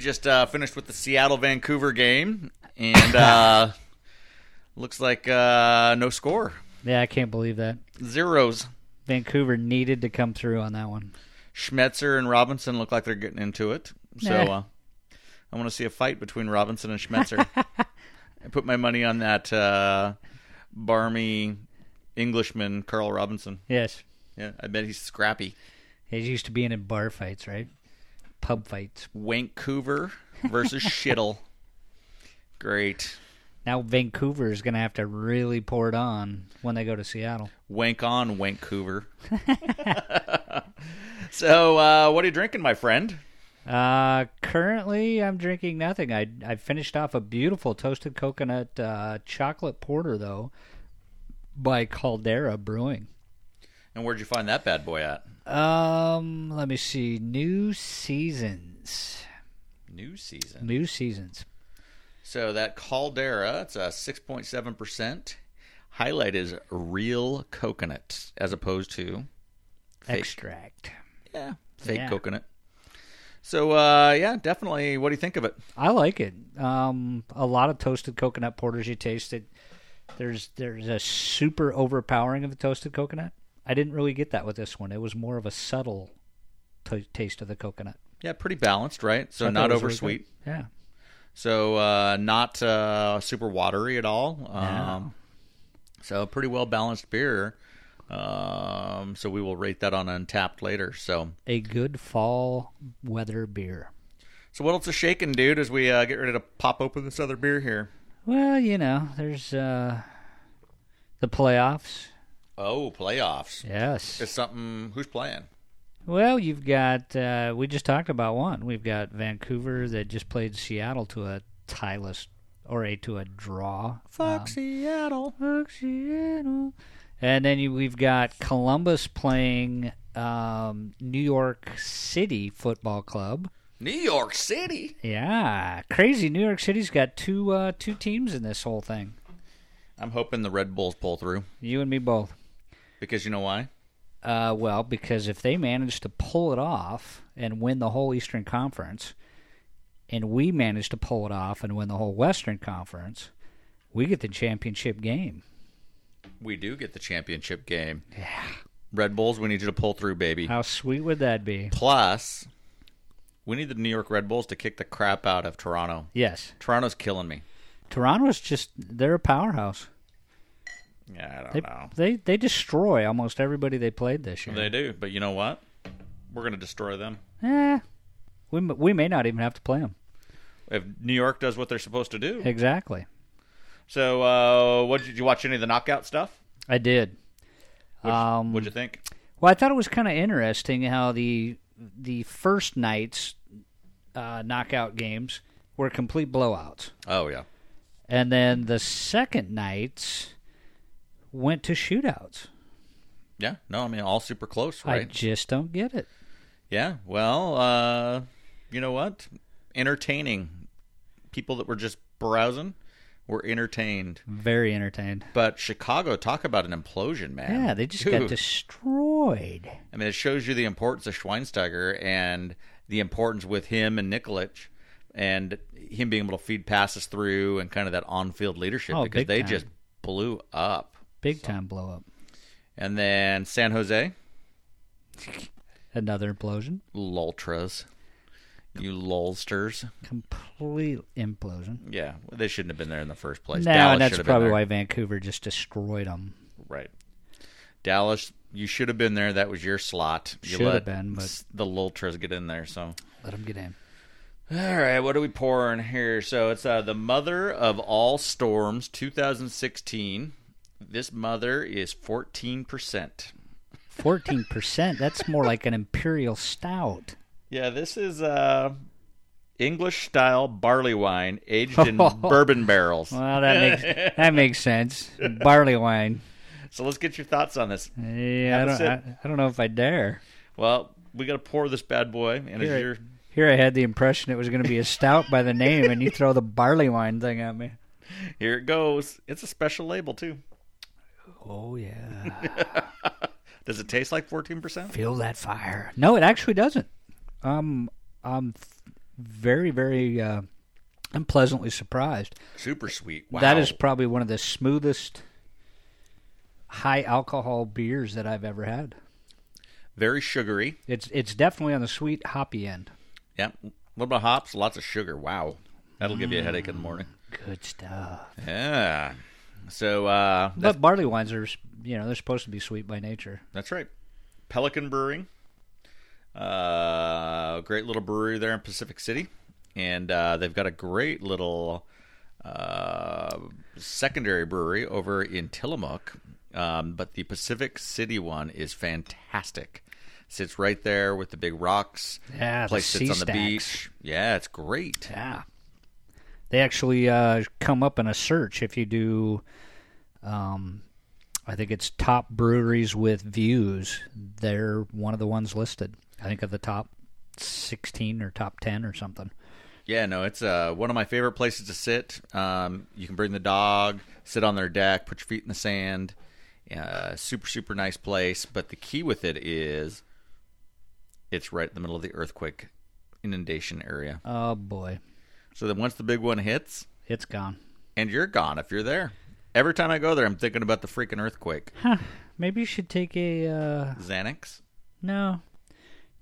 Just uh, finished with the Seattle Vancouver game, and uh, looks like uh, no score, Yeah, I can't believe that. zeros. Vancouver needed to come through on that one. Schmetzer and Robinson look like they're getting into it. So Nah. uh, I want to see a fight between Robinson and Schmetzer. I put my money on that uh, barmy Englishman, Carl Robinson. Yes. Yeah, I bet he's scrappy. He's used to being in bar fights, right? Pub fights. Vancouver versus Shittle. Great. Now Vancouver is going to have to really pour it on when they go to Seattle. Wank on, Vancouver. so, uh, what are you drinking, my friend? Uh, currently, I'm drinking nothing. I I finished off a beautiful toasted coconut uh, chocolate porter though, by Caldera Brewing. And where'd you find that bad boy at? Um, let me see. New seasons. New season. New seasons. So that Caldera, it's a 6.7%. Highlight is real coconut as opposed to fake. Extract. Yeah, fake Yeah. coconut. So, uh, yeah, definitely. What do you think of it? I like it. Um, a lot of toasted coconut porters you taste it. There's there's a super overpowering of the toasted coconut. I didn't really get that with this one. It was more of a subtle t- taste of the coconut. Yeah, pretty balanced, right? So not oversweet. really over sweet. good. Yeah. So uh, not uh, super watery at all. Um, No. So pretty well balanced beer. Um, so we will rate that on Untappd later. So A good fall weather beer. so what else is shaking, dude? As we uh, get ready to pop open this other beer here. Well, you know, there's uh, the playoffs. Oh, playoffs. Yes. It's something. Who's playing? Well, you've got uh, we just talked about one. We've got Vancouver that just played Seattle to a tieless or a to a draw. Um, Seattle. Fuck Seattle. And then you, we've got Columbus playing um, New York City Football Club. New York City. Yeah, crazy. New York City's got two uh, two teams in this whole thing. I'm hoping the Red Bulls pull through You and me both. Because you know why? Uh, well, because if they manage to pull it off and win the whole Eastern Conference, and we manage to pull it off and win the whole Western Conference, we get the championship game. We do get the championship game. Yeah. Red Bulls, we need you to pull through, baby. How sweet would that be? Plus, we need the New York Red Bulls to kick the crap out of Toronto. Yes. Toronto's killing me. Toronto's just they're a powerhouse. Yeah, I don't They know. they they destroy almost everybody they played this year. They do, but you know what? We're going to destroy them. Eh, we we may not even have to play them. If New York does what they're supposed to do. Exactly. So, uh, what did you watch any of the knockout stuff? I did. What'd, Um, what'd you think? Well, I thought it was kind of interesting how the the first night's uh, knockout games were complete blowouts, Oh yeah. and then the second nights went to shootouts. Yeah, no, I mean all super close, I right? just don't get it. Yeah, well, uh, you know what? Entertaining. People that were just browsing were entertained. Very entertained. But Chicago, talk about an implosion, man. Yeah, they just Dude. got destroyed. I mean, it shows you the importance of Schweinsteiger and the importance with him and Nikolic and him being able to feed passes through and kind of that on-field leadership Oh, because they time. just blew up. Big time blow up. And then San Jose, Another implosion. Lultras. You lolsters. Complete implosion. Yeah, they shouldn't have been there in the first place. No, Dallas and that's should have been probably why Vancouver just destroyed them. Right. Dallas, you should have been there. That was your slot. You Should have been, but- the Lultras get in there. So, Let them get in. all right, what are we pouring here? So it's uh, the Mother of All Storms, 2016. This mother is 14 percent. Fourteen percent. That's more like an imperial stout. Yeah, this is uh, English style barley wine aged in bourbon barrels. Well, that makes that makes sense. Barley wine. So let's get your thoughts on this. Yeah, I don't. I, I don't know if I dare. Well, we got to pour this bad boy, and Here as Here, I had the impression it was going to be a stout by the name, and you throw the barley wine thing at me. here it goes. It's a special label too. Oh yeah, Does it taste like 14%? feel that fire. No, it actually doesn't. Um, I'm very, very. Uh, I'm pleasantly surprised. Super sweet. Wow. That is probably one of the smoothest high alcohol beers that I've ever had. very sugary. It's it's definitely on the sweet hoppy end. Yeah. What about hops? Lots of sugar. Wow. That'll give you a headache in the morning. Good stuff. Yeah. So uh, But barley wines are, you know, they're supposed to be sweet by nature. that's right. Pelican Brewing. Uh, great little brewery there in Pacific City. And uh, they've got a great little uh, secondary brewery over in Tillamook. Um, but the Pacific City one is fantastic. Sits right there with the big rocks. Yeah, the place sea sits on the beach. Yeah, it's great. Yeah. They actually uh, come up in a search if you do. Um, I think it's top breweries with views. They're one of the ones listed. I think of the top sixteen or top ten or something. Yeah, no, it's uh, one of my favorite places to sit. Um, you can bring the dog, sit on their deck, put your feet in the sand. Uh, super, super nice place. But the key with it is it's right in the middle of the earthquake inundation area. Oh boy, So then once the big one hits, it's gone. and you're gone if you're there. Every time I go there, I'm thinking about the freaking earthquake. Huh? Maybe you should take a uh, Xanax? no.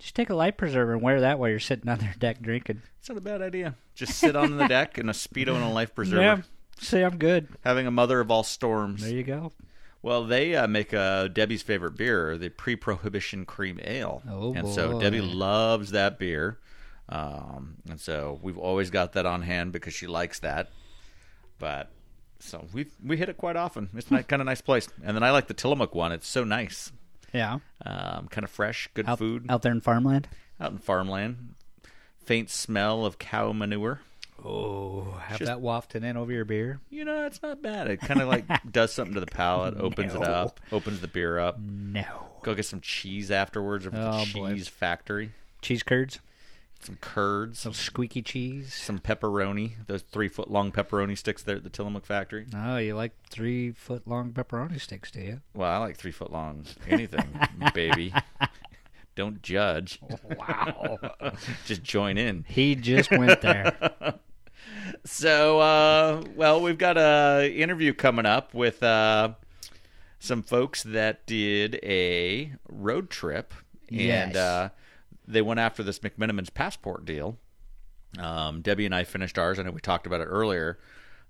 Just take a life preserver and wear that while you're sitting on their deck drinking. It's not a bad idea. Just sit on the deck in a Speedo and a life preserver. Yeah, say I'm good. Having a mother of all storms. There you go. Well, they uh, make uh, Debbie's favorite beer, the pre-prohibition cream ale, Oh, and so. Debbie loves that beer, um, and so we've always got that on hand because she likes that. But so we we hit it quite often. It's a kind of nice place, and then I like the Tillamook one. It's so nice, Yeah, um, kind of fresh, good out, food out there in farmland. out in farmland. Faint smell of cow manure. Oh, have Just- that wafted in over your beer. You know, it's not bad. It kind of like does something to the palate, opens it up, opens the beer up. No Go get some cheese afterwards the Oh, boy. cheese factory. cheese curds, Some curds, some squeaky cheese. some pepperoni. Those three foot long pepperoni sticks there at the Tillamook factory. Oh, you like three foot long pepperoni sticks, do you? Well, I like three foot long anything, baby. Don't judge. Wow. Just join in. he just went there. So, uh, well, we've got a interview coming up with uh, some folks that did a road trip, and Yes. uh, they went after this McMenamin's passport deal. Um, Debbie and I finished ours. I know we talked about it earlier,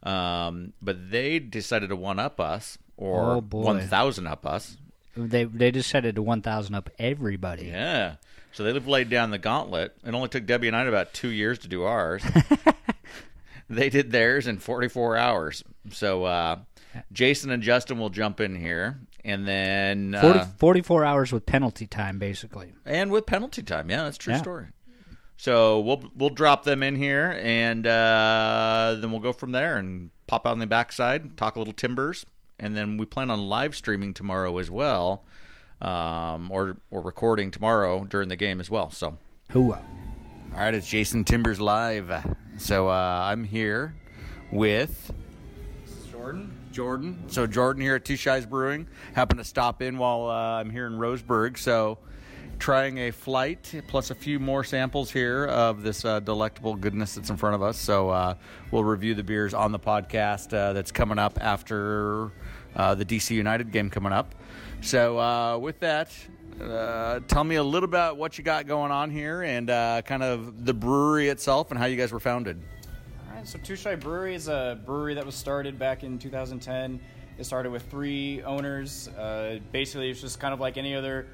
um, but they decided to one up us or Oh, one thousand up us. They they decided to one thousand up everybody. Yeah. So they've laid down the gauntlet. It only took Debbie and I about two years to do ours. they did theirs in 44 hours. So uh, Jason and Justin will jump in here, and then 40, uh, 44 hours with penalty time, basically. and with penalty time. Yeah, that's a true Yeah. story. So we'll we'll drop them in here, and uh, then we'll go from there and pop out on the backside, talk a little timbers, and then we plan on live streaming tomorrow as well, um, or or recording tomorrow during the game as well. So. Hooah. All right, it's Jason Timbers live. So uh, I'm here with Jordan. Jordan. So Jordan here at Two Shies Brewing. Happened to stop in while uh, I'm here in Roseburg. So trying a flight plus a few more samples here of this uh, delectable goodness that's in front of us. So uh, we'll review the beers on the podcast uh, that's coming up after uh, the DC United game coming up. So uh, with that, tell me a little about what you got going on here and kind of the brewery itself and how you guys were founded. Right, so Shy Brewery is a brewery that was started back in 2010. It started with three owners. Uh, basically, it's just kind of like any other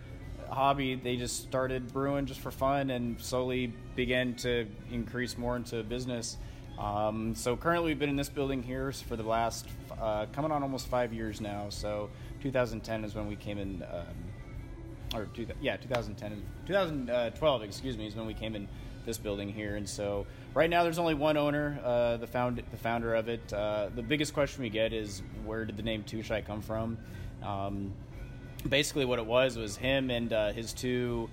hobby. They just started brewing just for fun and slowly began to increase more into business. Um, so currently, we've been in this building here for the last uh, coming on almost five years now. So 2010 is when we came in. Um, or two, yeah, 2010, and- 2012, excuse me, is when we came in this building here. And so right now there's only one owner, uh, the found the founder of it. Uh, the biggest question we get is where did the name Two Shy come from? Um, basically, what it was was him and uh, his two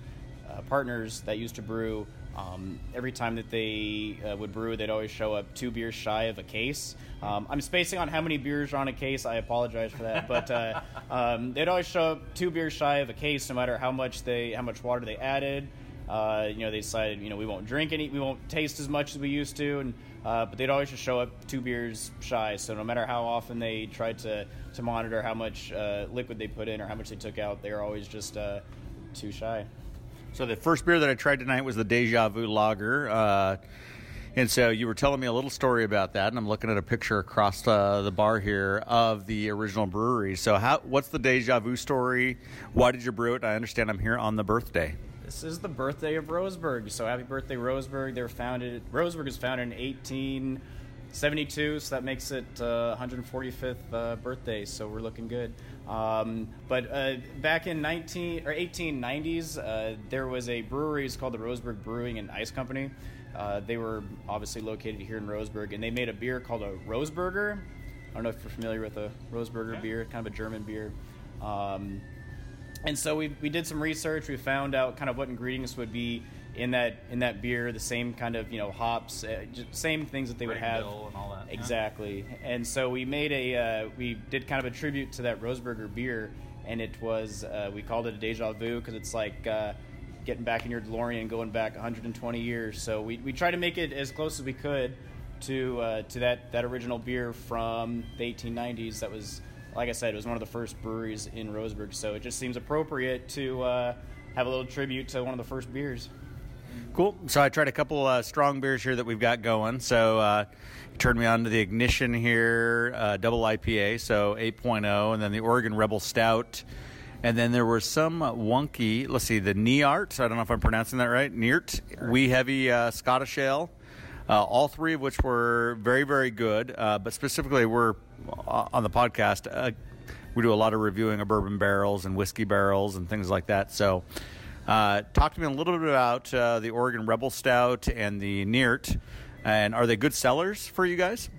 uh, partners that used to brew. Um, every time that they uh, would brew, they'd always show up two beers shy of a case. Um, I'm spacing on how many beers are on a case. I apologize for that, but uh, um, they'd always show up two beers shy of a case, no matter how much they how much water they added. Uh, you know, they decided, you know, we won't drink any, we won't taste as much as we used to, and uh, but they'd always just show up two beers shy. So no matter how often they tried to to monitor how much uh, liquid they put in or how much they took out, they were always just uh, too shy. So the first beer that I tried tonight was the Deja Vu Lager. Uh, and so you were telling me a little story about that, and I'm looking at a picture across uh, the bar here of the original brewery. So, how? What's the Deja Vu story? Why did you brew it? I understand I'm here on the birthday. This is the birthday of Roseburg. So happy birthday, Roseburg! They were founded. Roseburg was founded in 1872, so that makes it uh, 145th uh, birthday. So we're looking good. Um, but uh, back in 19 or 1890s, uh, there was a brewery. It's called the Roseburg Brewing and Ice Company. Uh, they were obviously located here in Roseburg, and they made a beer called a Roseburger. I don't know if you're familiar with a Roseburger yeah. beer, kind of a German beer. Um, and so we, we did some research. We found out kind of what ingredients would be in that in that beer, the same kind of you know hops, uh, same things that they would have. And all that. Exactly. Yeah. And so we made a uh, we did kind of a tribute to that Roseburger beer, and it was uh, we called it a deja vu because it's like uh, getting back in your DeLorean, going back 120 years. So we, we tried to make it as close as we could to uh, to that, that original beer from the 1890s. That was, like I said, it was one of the first breweries in Roseburg. So it just seems appropriate to uh, have a little tribute to one of the first beers. Cool. So I tried a couple uh, strong beers here that we've got going. So uh, turned me on to the Ignition here, uh, double IPA, so 8.0, and then the Oregon Rebel Stout and then there was some wonky, let's see, the Neart, I don't know if I'm pronouncing that right, Neart, wee heavy uh, Scottish ale. Uh, all three of which were very, very good. Uh, but specifically, we're uh, on the podcast. Uh, we do a lot of reviewing of bourbon barrels and whiskey barrels and things like that. So, uh, talk to me a little bit about the Oregon Rebel Stout and the Neart. And are they good sellers for you guys?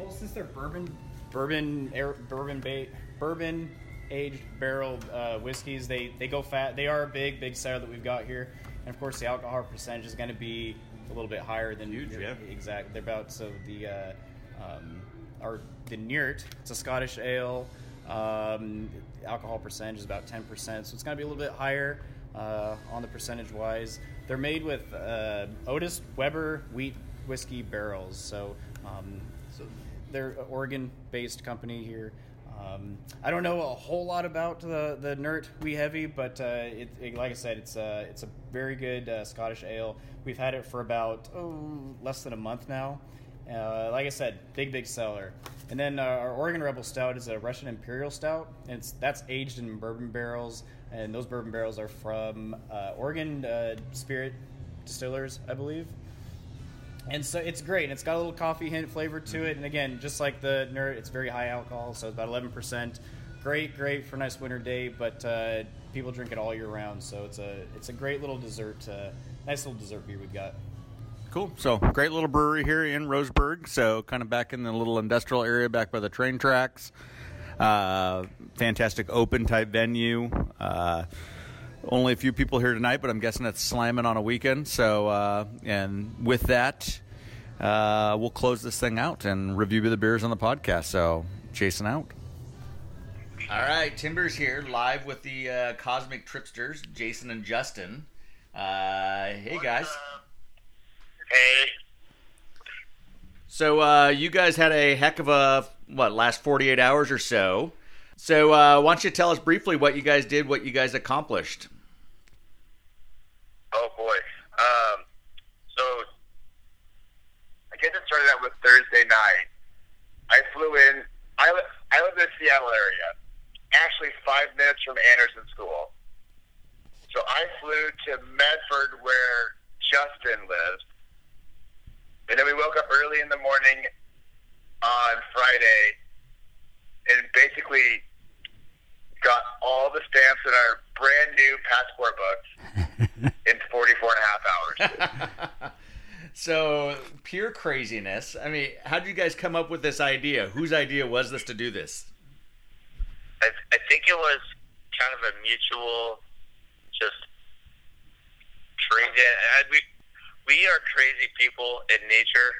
Well, since they're bourbon, bourbon, air, bourbon bait, bourbon aged barrel uh, whiskeys. They they go fat. They are a big big seller that we've got here, and of course the alcohol percentage is going to be a little bit higher than huge. Yeah, exactly. They're about so the uh, um, our the Neart. It's a Scottish ale. Um, alcohol percentage is about ten percent, so it's going to be a little bit higher uh, on the percentage wise. They're made with uh, Otis Weber wheat whiskey barrels, so um, so they're an Oregon-based company here. Um, I don't know a whole lot about the the Neart Wee Heavy, but uh, it, it, like I said, it's a it's a very good uh, Scottish ale. We've had it for about oh less than a month now. Uh, like I said, big big seller. And then uh, our Oregon Rebel Stout is a Russian Imperial Stout, and it's that's aged in bourbon barrels, and those bourbon barrels are from uh, Oregon uh, Spirit Distillers, I believe and so it's great. And it's got a little coffee hint flavor to it. And again, just like the nerd it's very high alcohol, so about 11%. Great, great for a nice winter day, but uh, people drink it all year round. So it's a it's a great little dessert, uh, nice little dessert beer we've got. Cool. So great little brewery here in Roseburg. So kind of back in the little industrial area, back by the train tracks. Uh, fantastic open type venue. Only a few people here tonight, but I'm guessing it's slamming on a weekend. So, uh, and with that, uh, we'll close this thing out and review the beers on the podcast. So, Jason out. All right, Timbers here, live with the uh, Cosmic Tripsters, Jason and Justin. Uh, hey guys. Hey. So, uh, you guys had a heck of a what last 48 hours or so. So, uh, why don't you tell us briefly what you guys did, what you guys accomplished? Oh boy. Um, so I guess it started out with Thursday night. I flew in. I live, I live in the Seattle area, actually five minutes from Anderson School. So I flew to Medford, where Justin lives, and then we woke up early in the morning on Friday, and basically got all the stamps in our brand new passport books in 44 and a half hours. so pure craziness. I mean, how did you guys come up with this idea? Whose idea was this to do this? I, I think it was kind of a mutual, just crazy. We we are crazy people in nature.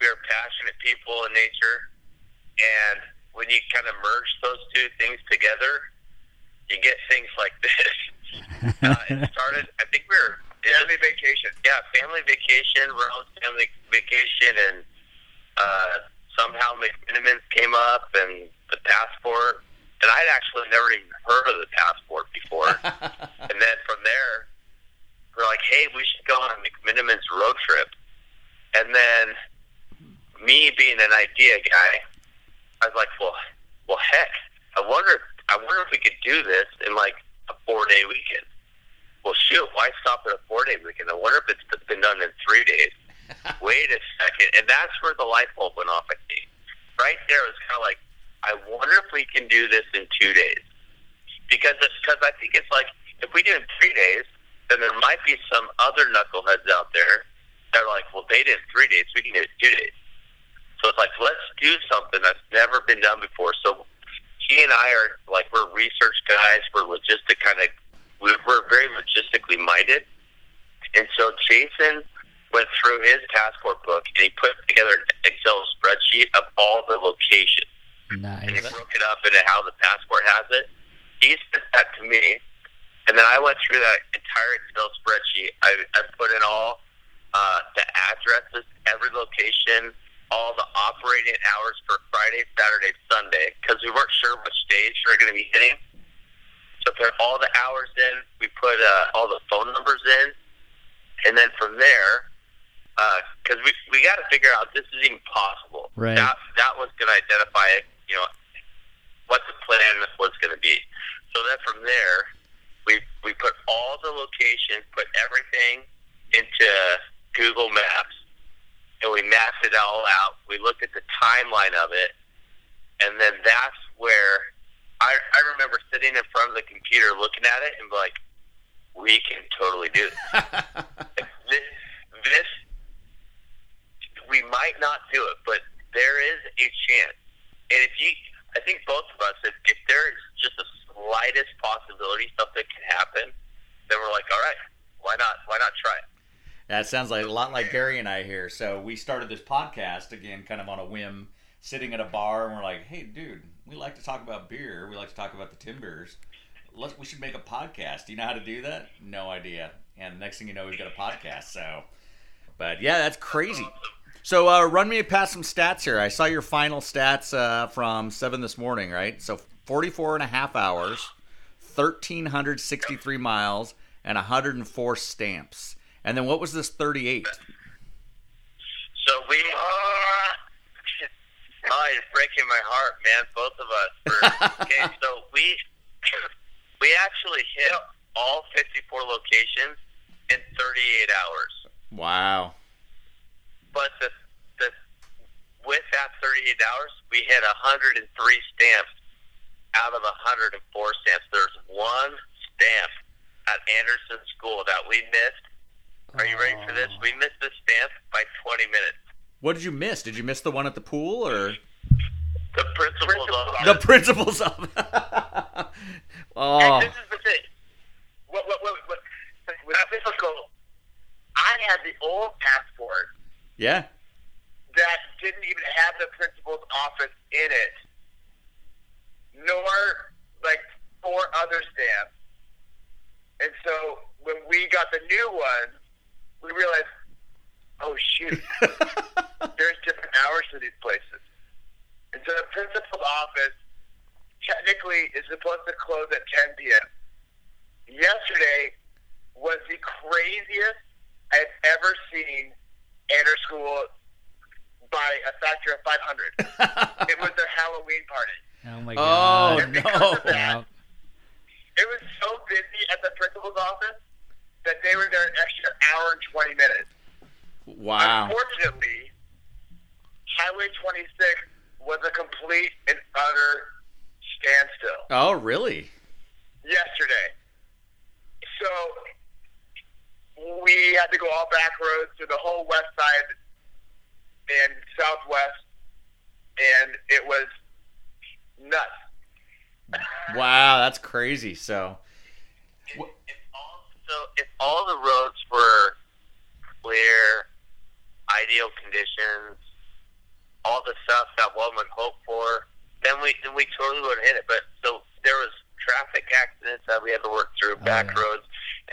We are passionate people in nature, and when you kind of merge those two things together, you get things like this. Uh, it started. I think we were family vacation. Yeah, family vacation. We're on family vacation, and uh, somehow McMenamins came up and the passport. And I'd actually never even heard of the passport before. and then from there, we're like, hey, we should go on a McMenamins road trip. And then me being an idea guy, I was like, well, well, heck, I wonder, I wonder if we could do this in like a four day weekend. Well, shoot, why stop at a four day weekend? I wonder if it's been done in three days. Wait a second, and that's where the light bulb went off. I think right there it was kind of like, I wonder if we can do this in two days, because because I think it's like if we do it in three days, then there might be some other knuckleheads out there that are like, well, they did it in three days, we can do it in two days. So it's like, let's do something that's never been done before. So he and I are like, we're research guys. We're logistic kind of, we're very logistically minded. And so Jason went through his passport book and he put together an Excel spreadsheet of all the locations. Nice. And he broke it up into how the passport has it. He sent that to me. And then I went through that entire Excel spreadsheet. I, I put in all uh, the addresses, every location, all the operating hours for Friday, Saturday, Sunday, because we weren't sure which days we were going to be hitting. So put all the hours in. We put uh, all the phone numbers in, and then from there, because uh, we we got to figure out this is even possible. Right. That that was going to identify, you know, what the plan was going to be. So then from there, we we put all the locations, put everything into Google Maps and we mapped it all out. We looked at the timeline of it, and then that's where I, I remember sitting in front of the computer looking at it and be like, we can totally do this. this. This we might not do it, but there is a chance. And if you, I think both of us, if, if there is just the slightest possibility something can happen, then we're like, all right, why not? Why not try it? That sounds like a lot like Gary and I here. So we started this podcast again, kind of on a whim, sitting at a bar, and we're like, "Hey, dude, we like to talk about beer. We like to talk about the Timbers. Let's we should make a podcast. Do you know how to do that? No idea. And next thing you know, we've got a podcast. So, but yeah, that's crazy. So uh, run me past some stats here. I saw your final stats uh, from seven this morning, right? So 44 and a half hours, 1,363 miles, and 104 stamps. And then what was this 38? So we. Uh, oh, you're breaking my heart, man. Both of us. Okay, so we we actually hit all 54 locations in 38 hours. Wow. But the the with that 38 hours, we hit 103 stamps out of 104 stamps. There's one stamp at Anderson School that we missed are you ready for this? We missed the stamp by 20 minutes. What did you miss? Did you miss the one at the pool or the principal's office? The principal's office. oh. And this oh. is the thing. What, what, what, what, with physical, I had the old passport. Yeah. That didn't even have the principal's office in it, nor like four other stamps. And so when we got the new one, we realized, oh shoot, there's different hours for these places. And so the principal's office technically is supposed to close at 10 p.m. Yesterday was the craziest I've ever seen enter school by a factor of 500. it was their Halloween party. Oh my oh, god! Oh and no! That, it was so busy at the principal's office that they were there an extra hour and 20 minutes. Wow. Unfortunately, Highway 26 was a complete and utter standstill. Oh, really? Yesterday. So we had to go all back roads to the whole west side and southwest, and it was nuts. wow, that's crazy. So so if all the roads were clear, ideal conditions, all the stuff that one would hope for, then we then we totally would have hit it. But so there was traffic accidents that we had to work through, Oh, back yeah. roads,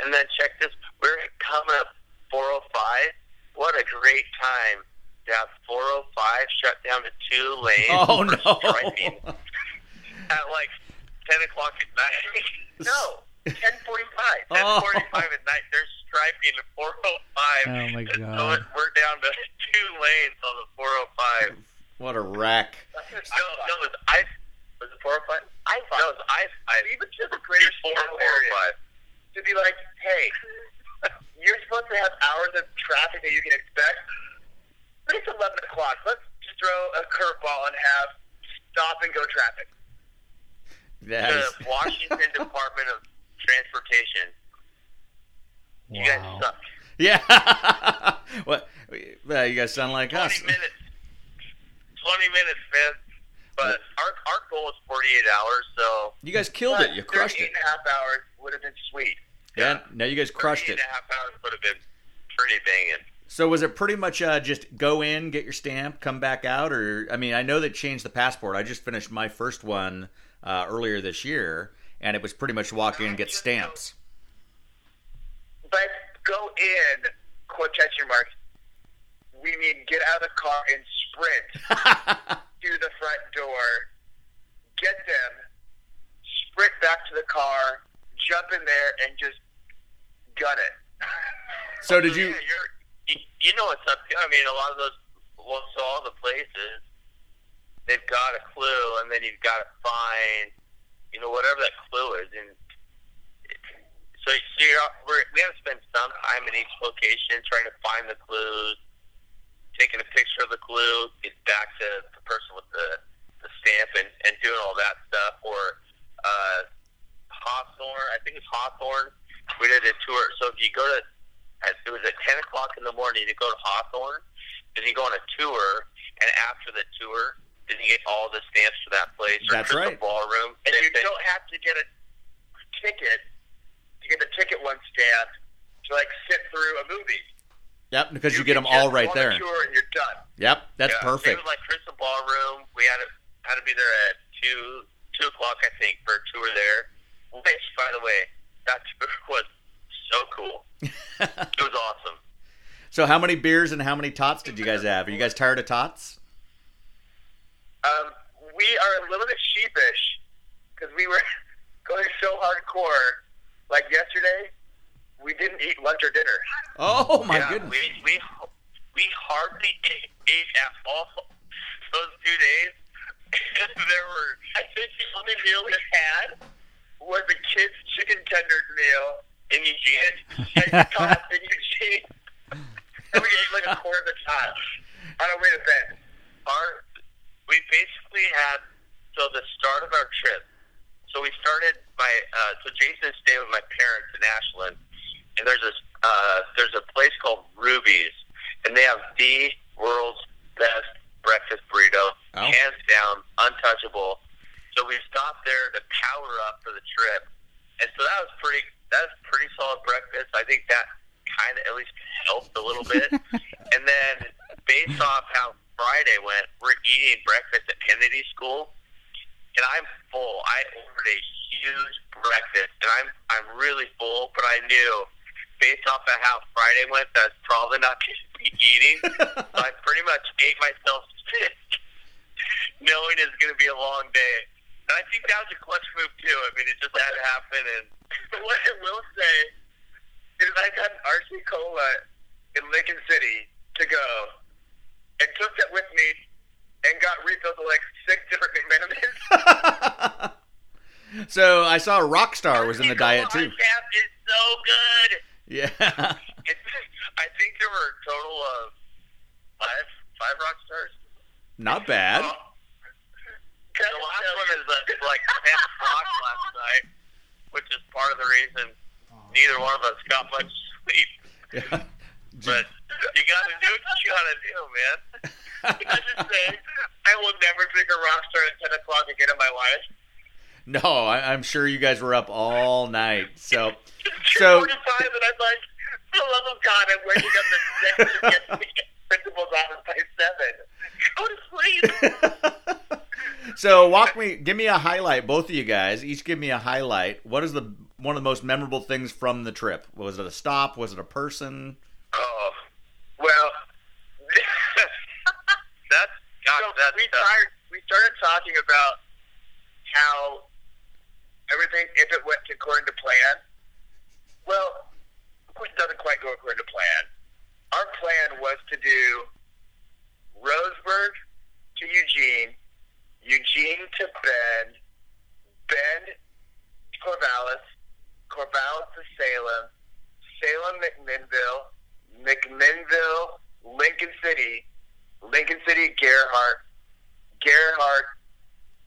and then check this. We're coming up 405. What a great time to have 405 shut down to two lanes. Oh no! at like 10 o'clock at night. no, 10:45. 10:45 Oh. at night. They're striping at 405. Oh, my So God. it- we're down to two lanes on the 405. what a wreck! No, oh no, it was I. Was it 405? I thought. No, it was I. I even to the greater Seattle area to be like, hey, you're supposed to have hours of traffic that you can expect, but it's 11 o'clock. Let's just throw a curveball and have stop and go traffic. That The is, Washington Department of Transportation. You guys suck. yeah. what? Well, you guys sound like 20 us. minutes. 20 minutes, man. But our our goal is 48 hours, so You guys killed it. You crushed it. and a half hours would have been sweet. Yeah. Now you guys crushed it. and a half hours would have been pretty banging. So was it pretty much uh, just go in, get your stamp, come back out, or I mean, I know they changed the passport. I just finished my first one uh, earlier this year, and it was pretty much walk in, and get stamps. But go in, quotation marks. We mean get out of the car and sprint to the front door, get them, sprint back to the car, jump in there, and just gun it. So did oh, you? Yeah, you're, you, you know what's up here. I mean, a lot of those, well, so all the places, they've got a clue, and then you've got to find, you know, whatever that clue is. And so, so you're, we're, we have to spend some time in each location trying to find the clues, taking a picture of the clue, get back to the person with the, the stamp, and, and doing all that stuff. Or uh, Hawthorne, I think it's Hawthorne. We did a tour. So if you go to it was at 10 o'clock in the morning to go to Hawthorne. Then you go on a tour, and after the tour, then you get all the stamps for that place. Or That's Crystal right. Ballroom. And you don't have to get a ticket to get the ticket one stamp to like sit through a movie. Yep, because you, get them all just right go on there. tour and you're done. Yep, that's Yeah. perfect. It was like Crystal Ballroom. We had to had to be there at two two o'clock, I think, for a tour there. Which, by the way, that tour was so cool. It was awesome. so how many beers and how many tots did you guys have? Are you guys tired of tots? Um, we are a little bit sheepish because we were going so hardcore. Like yesterday, we didn't eat lunch or dinner. Oh my yeah, goodness! We we we hardly ate, ate at all those two days. there were I think the only meal we had was the kids' chicken tenders meal in Eugene. and in Eugene. and we ate like a quarter of the time on our way to bed. Our we basically had so the start of our trip. So we started my uh, so Jason stayed with my parents in Ashland, and there's this uh, there's a place called Ruby's, and they have the world's best breakfast burrito, Oh. hands down, untouchable. So we stopped there to power up for the trip, and so that was pretty that was pretty solid breakfast. I think that kind of at least helped a little bit, and then based off how Friday went, we're eating breakfast at Kennedy School and I'm full. I ordered a huge breakfast, and I'm I'm really full. But I knew, based off of how Friday went, that's probably not going to be eating. so I pretty much ate myself sick, knowing it's going to be a long day. And I think that was a clutch move too. I mean, it just had to happen. And what I will say is, I got an RC Cola in Lincoln City to go, and took that with me and got refills of like six different McMenamins. so I saw Rockstar was in the diet too. Cap is so good. Yeah. It's, I think there were a total of five five rock stars. Not bad. Oh. The last one is uh, like ten o'clock last night, which is part of the reason neither one of us got much sleep. Yeah. But you gotta do what you gotta do, man. I just say I will never drink a rock star at ten o'clock again in my life. No, I, I'm sure you guys were up all night. So, so and I'm like, for the love of God, I'm waking up the next to get the principal's office by 7. Go to sleep. So walk me, give me a highlight. Both of you guys, each give me a highlight. What is the one of the most memorable things from the trip? Was it a stop? Was it a person? Oh, well, That's God. so that's we tough. started we started talking about how everything, if it went according to plan, well, of course, it doesn't quite go according to plan. Our plan was to do Roseburg to Eugene, Eugene to Bend, Bend to Corvallis, Corvallis to Salem, Salem McMinnville, McMinnville, Lincoln City, Lincoln City Gearhart, Gearhart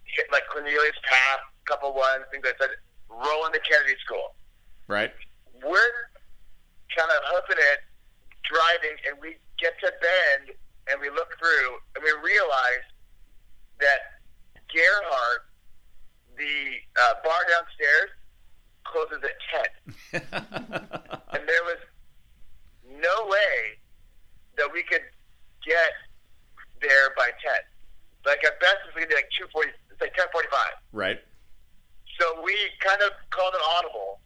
hit like Cornelius Pass, couple ones, things like that. Roll into Kennedy School. Right. We're kind of hoofing it, driving, and we get to Bend, and we look through, and we realize that Gearhart, the uh, bar downstairs, closes at ten and there was no way that we could get there by ten. Like at best, it's gonna be like two forty. It's like ten forty-five. right. So we kind of called an audible,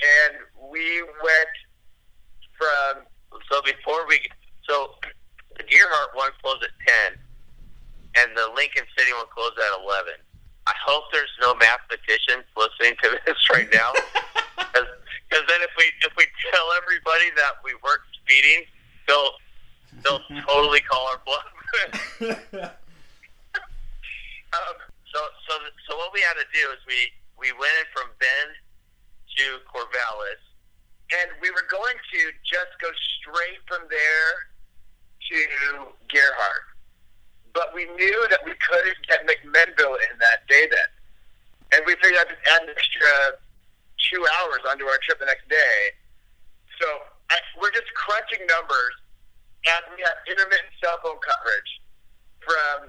and we went from So before we, so the Gearhart one closed at ten, and the Lincoln City one closed at eleven. I hope there's no mathematicians listening to this right now, because then if we if we tell everybody that we weren't speeding, they'll they'll totally call our bluff. um, so so so what we had to do is we we went in from Bend to Corvallis. and we were going to just go straight from there to Gearhart. But we knew that we couldn't get McMinnville in that day then. And we figured I'd add an extra two hours onto our trip the next day. So I, we're just crunching numbers, and we have intermittent cell phone coverage from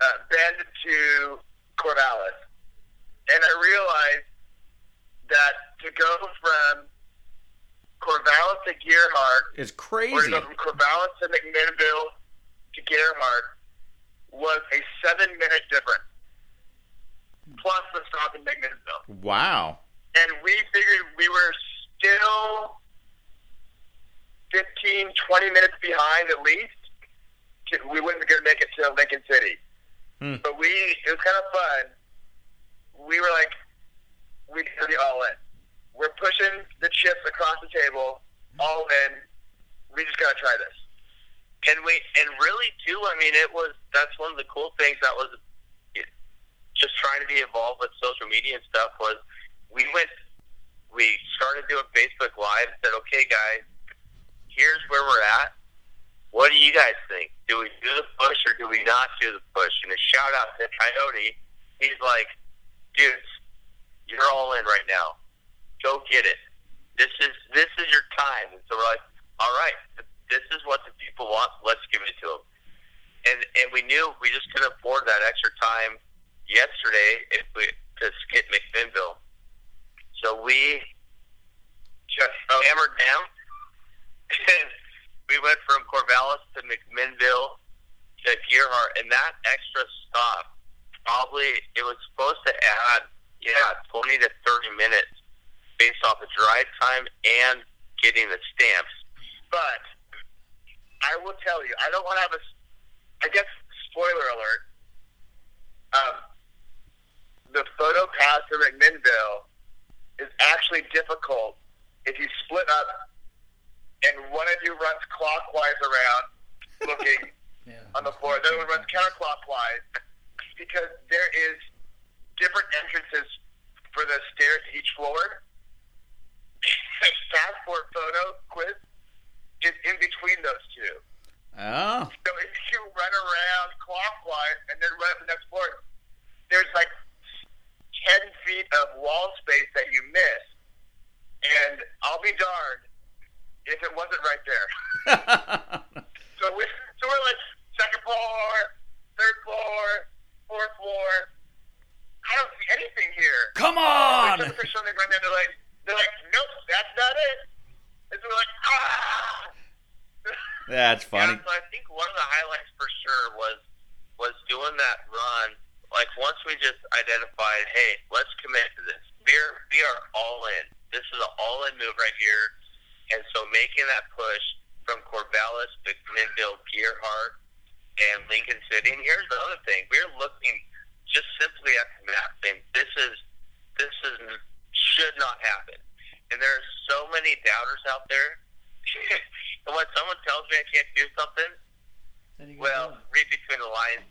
uh, Bend to Corvallis. And I realized that to go from Corvallis to Gearhart, It's or to crazy. go from Corvallis to McMinnville to Gearhart, was a seven minute difference. Plus the stop in McMinnville. Wow. And we figured we were still 15, 20 minutes behind at least. We wouldn't be going to make it to Lincoln City. Hmm. But we, it was kind of fun. We were like, we got to be all in. We're pushing the chips across the table, all in. We just got to try this. And we and really too, I mean, it was that's one of the cool things that was just trying to be involved with social media and stuff was we went we started doing Facebook Live said, Okay guys, here's where we're at. What do you guys think? Do we do the push or do we not do the push? And a shout out to Coyote, he's like, Dudes, you're all in right now. Go get it. This is this is your time. And so we're like, all right, this is what the people want. Let's give it to them. And and we knew we just couldn't afford that extra time yesterday if we to skip McMinnville. So we just hammered down, and we went from Corvallis to McMinnville to Gearhart, and that extra stop probably it was supposed to add yeah twenty to thirty minutes based off the drive time and getting the stamps. But I will tell you, I don't want to have a, I guess, spoiler alert. Um, the photo pass for McMinnville is actually difficult if you split up and one of you runs clockwise around looking Yeah. on the floor, the other one runs counterclockwise because there is different entrances for the stairs to each floor. the Passport photo quiz is in between those two. Oh. So if you run around clockwise and then run up the next floor, there's like 10 feet of wall space that you miss. And I'll be darned if it wasn't right there. So, we, so we're like second floor, third floor, fourth floor. I don't see anything here. Come on. took a picture on the ground and they're like, they're like, nope, that's not it. And so we're like, ah. That's funny. Yeah, so I think one of the highlights for sure was was doing that run. Like once we just identified, hey, let's commit to this. We're we are all in. This is an all in move right here. And so making that push from Corvallis to Glenville, Gearhart, and Lincoln City. And here's the other thing: we're looking just simply at the map, saying this is this is should not happen. And there are so many doubters out there. and when someone tells me I can't do something, well, read between the lines.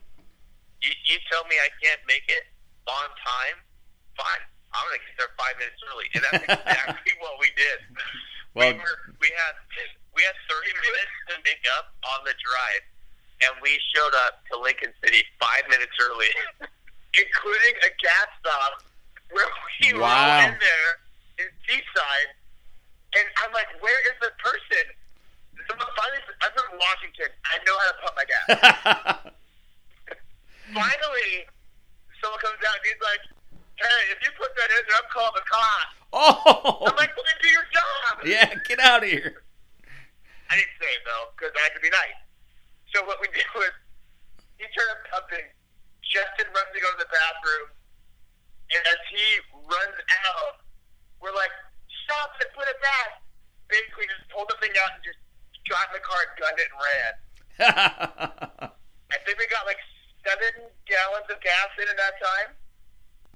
You, you tell me I can't make it on time, fine. I'm gonna get there five minutes early, and that's exactly what we did. Well- we were we had we had 30 minutes to make up on the drive, and we showed up to Lincoln City five minutes early, including a gas stop where we Wow. roll in there in Seaside, and I'm like, where is the person? Someone finally, I'm from Washington. I know how to pump my gas. finally, someone comes out and he's like, "Hey, if you put that in there, I'm calling the cops." oh, I'm like, "Well, then do your job." yeah, get out of here. I didn't say it though because I had to be nice. So what we did was he turned up pumping. Justin runs to go to the bathroom, and as he runs out, we're like, "Stop it! Put it back!" Basically, just pulled the thing out and just got in the car, gunned it, and ran. I think we got like seven gallons of gas in at that time.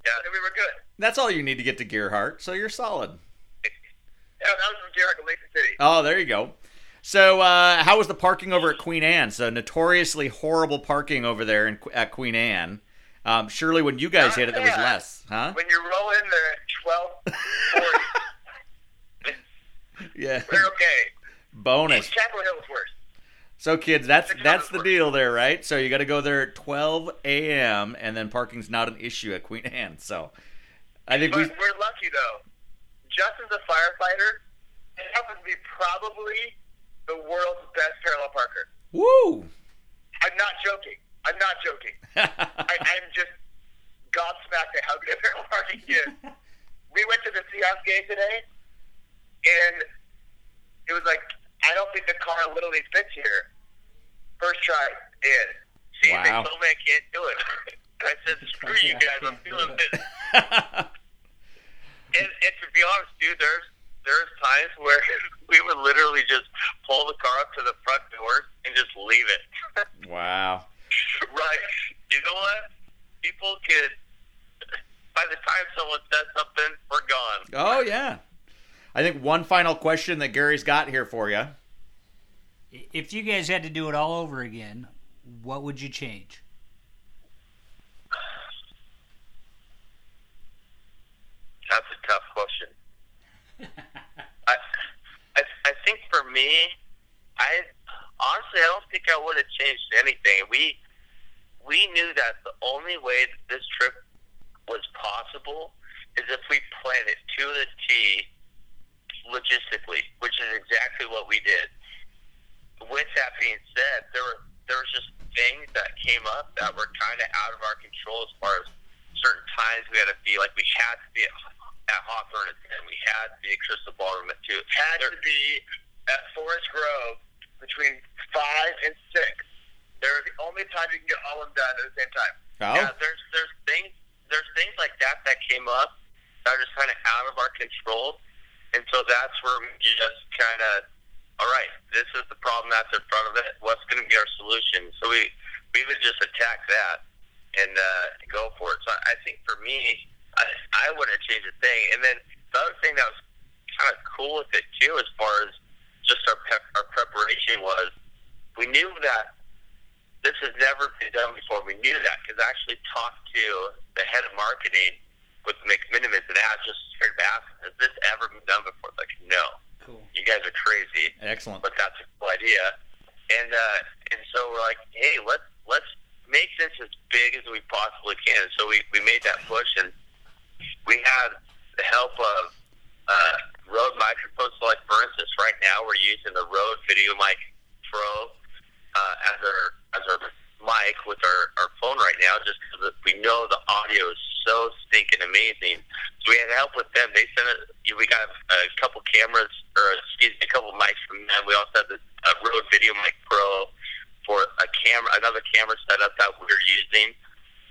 Yeah, and we were good. That's all you need to get to Gearhart, so you're solid. Yeah, that was from Garrett to City. Oh, there you go. So, uh, how was the parking over at Queen Anne? So, notoriously horrible parking over there in, at Queen Anne. Um, surely, when you guys Not hit it, there was less, huh? When you roll in there at twelve forty, Yeah. we're okay. Bonus. Chapel Hill was worse. So, kids, that's that's the deal there, right? So, you got to go there at 12 a.m. and then parking's not an issue at Queen Anne. So, I think we. We're lucky though. Justin's a firefighter, and happens to be probably the world's best parallel parker. Woo! I'm not joking. I'm not joking. I, I'm just gobsmacked at how good parallel parking is. We went to the Seahawks game today, and it was like, I don't think the car literally fits here. First try, in. See, Wow. they I can't do it. I said, screw you guys, I'm doing it. And, and to be honest, dude, there's there's times where we would literally just pull the car up to the front door and just leave it. wow. right. You know what? People could. By the time someone says something, we're gone. Oh, yeah. I think one final question that Gary's got here for you. If you guys had to do it all over again, what would you change? That's a tough question. I, I, I think for me, I honestly I don't think I would have changed anything. We we knew that the only way that this trip was possible is if we planned it to the T logistically, which is exactly what we did. With that being said, there were there was just things that came up that were kind of out of our control as far as certain times we had to be like we had to be at, at Hawthorne ten, we had to be at Crystal Ballroom at two, had to be at Forest Grove between five and six. They're the only time you can get all of them done at the same time. Oh. Yeah, there's there's things there's things like that that came up that are just kind of out of our control, and so that's where we just kind of, all right, this is the problem that's in front of it. What's going to be our solution? So we we would just attack that and uh, go for it. So I think for me, I, I wouldn't change a thing. And then the other thing that was kind of cool with it too, as far as just our pep, our preparation was, we knew that this has never been done before. We knew that because I actually talked to the head of marketing with McMenamins and asked just straight asked, has this ever been done before? Like, no. Cool. You guys are crazy Excellent. but that's a cool idea. And uh, and so we're like, hey, let's let's make this as big as we possibly can. So we, we made that push, and we had the help of uh, Rode microphones. So like for instance, right now we're using the Rode Video Mic Pro uh, as our as our mic with our, our phone right now, just because we know the audio is so stinking amazing. So we had help with them. They sent it. We got a couple cameras, or excuse me, a couple mics from them. We also had the uh, Rode Video Mic Pro for a camera, another camera setup that we're using,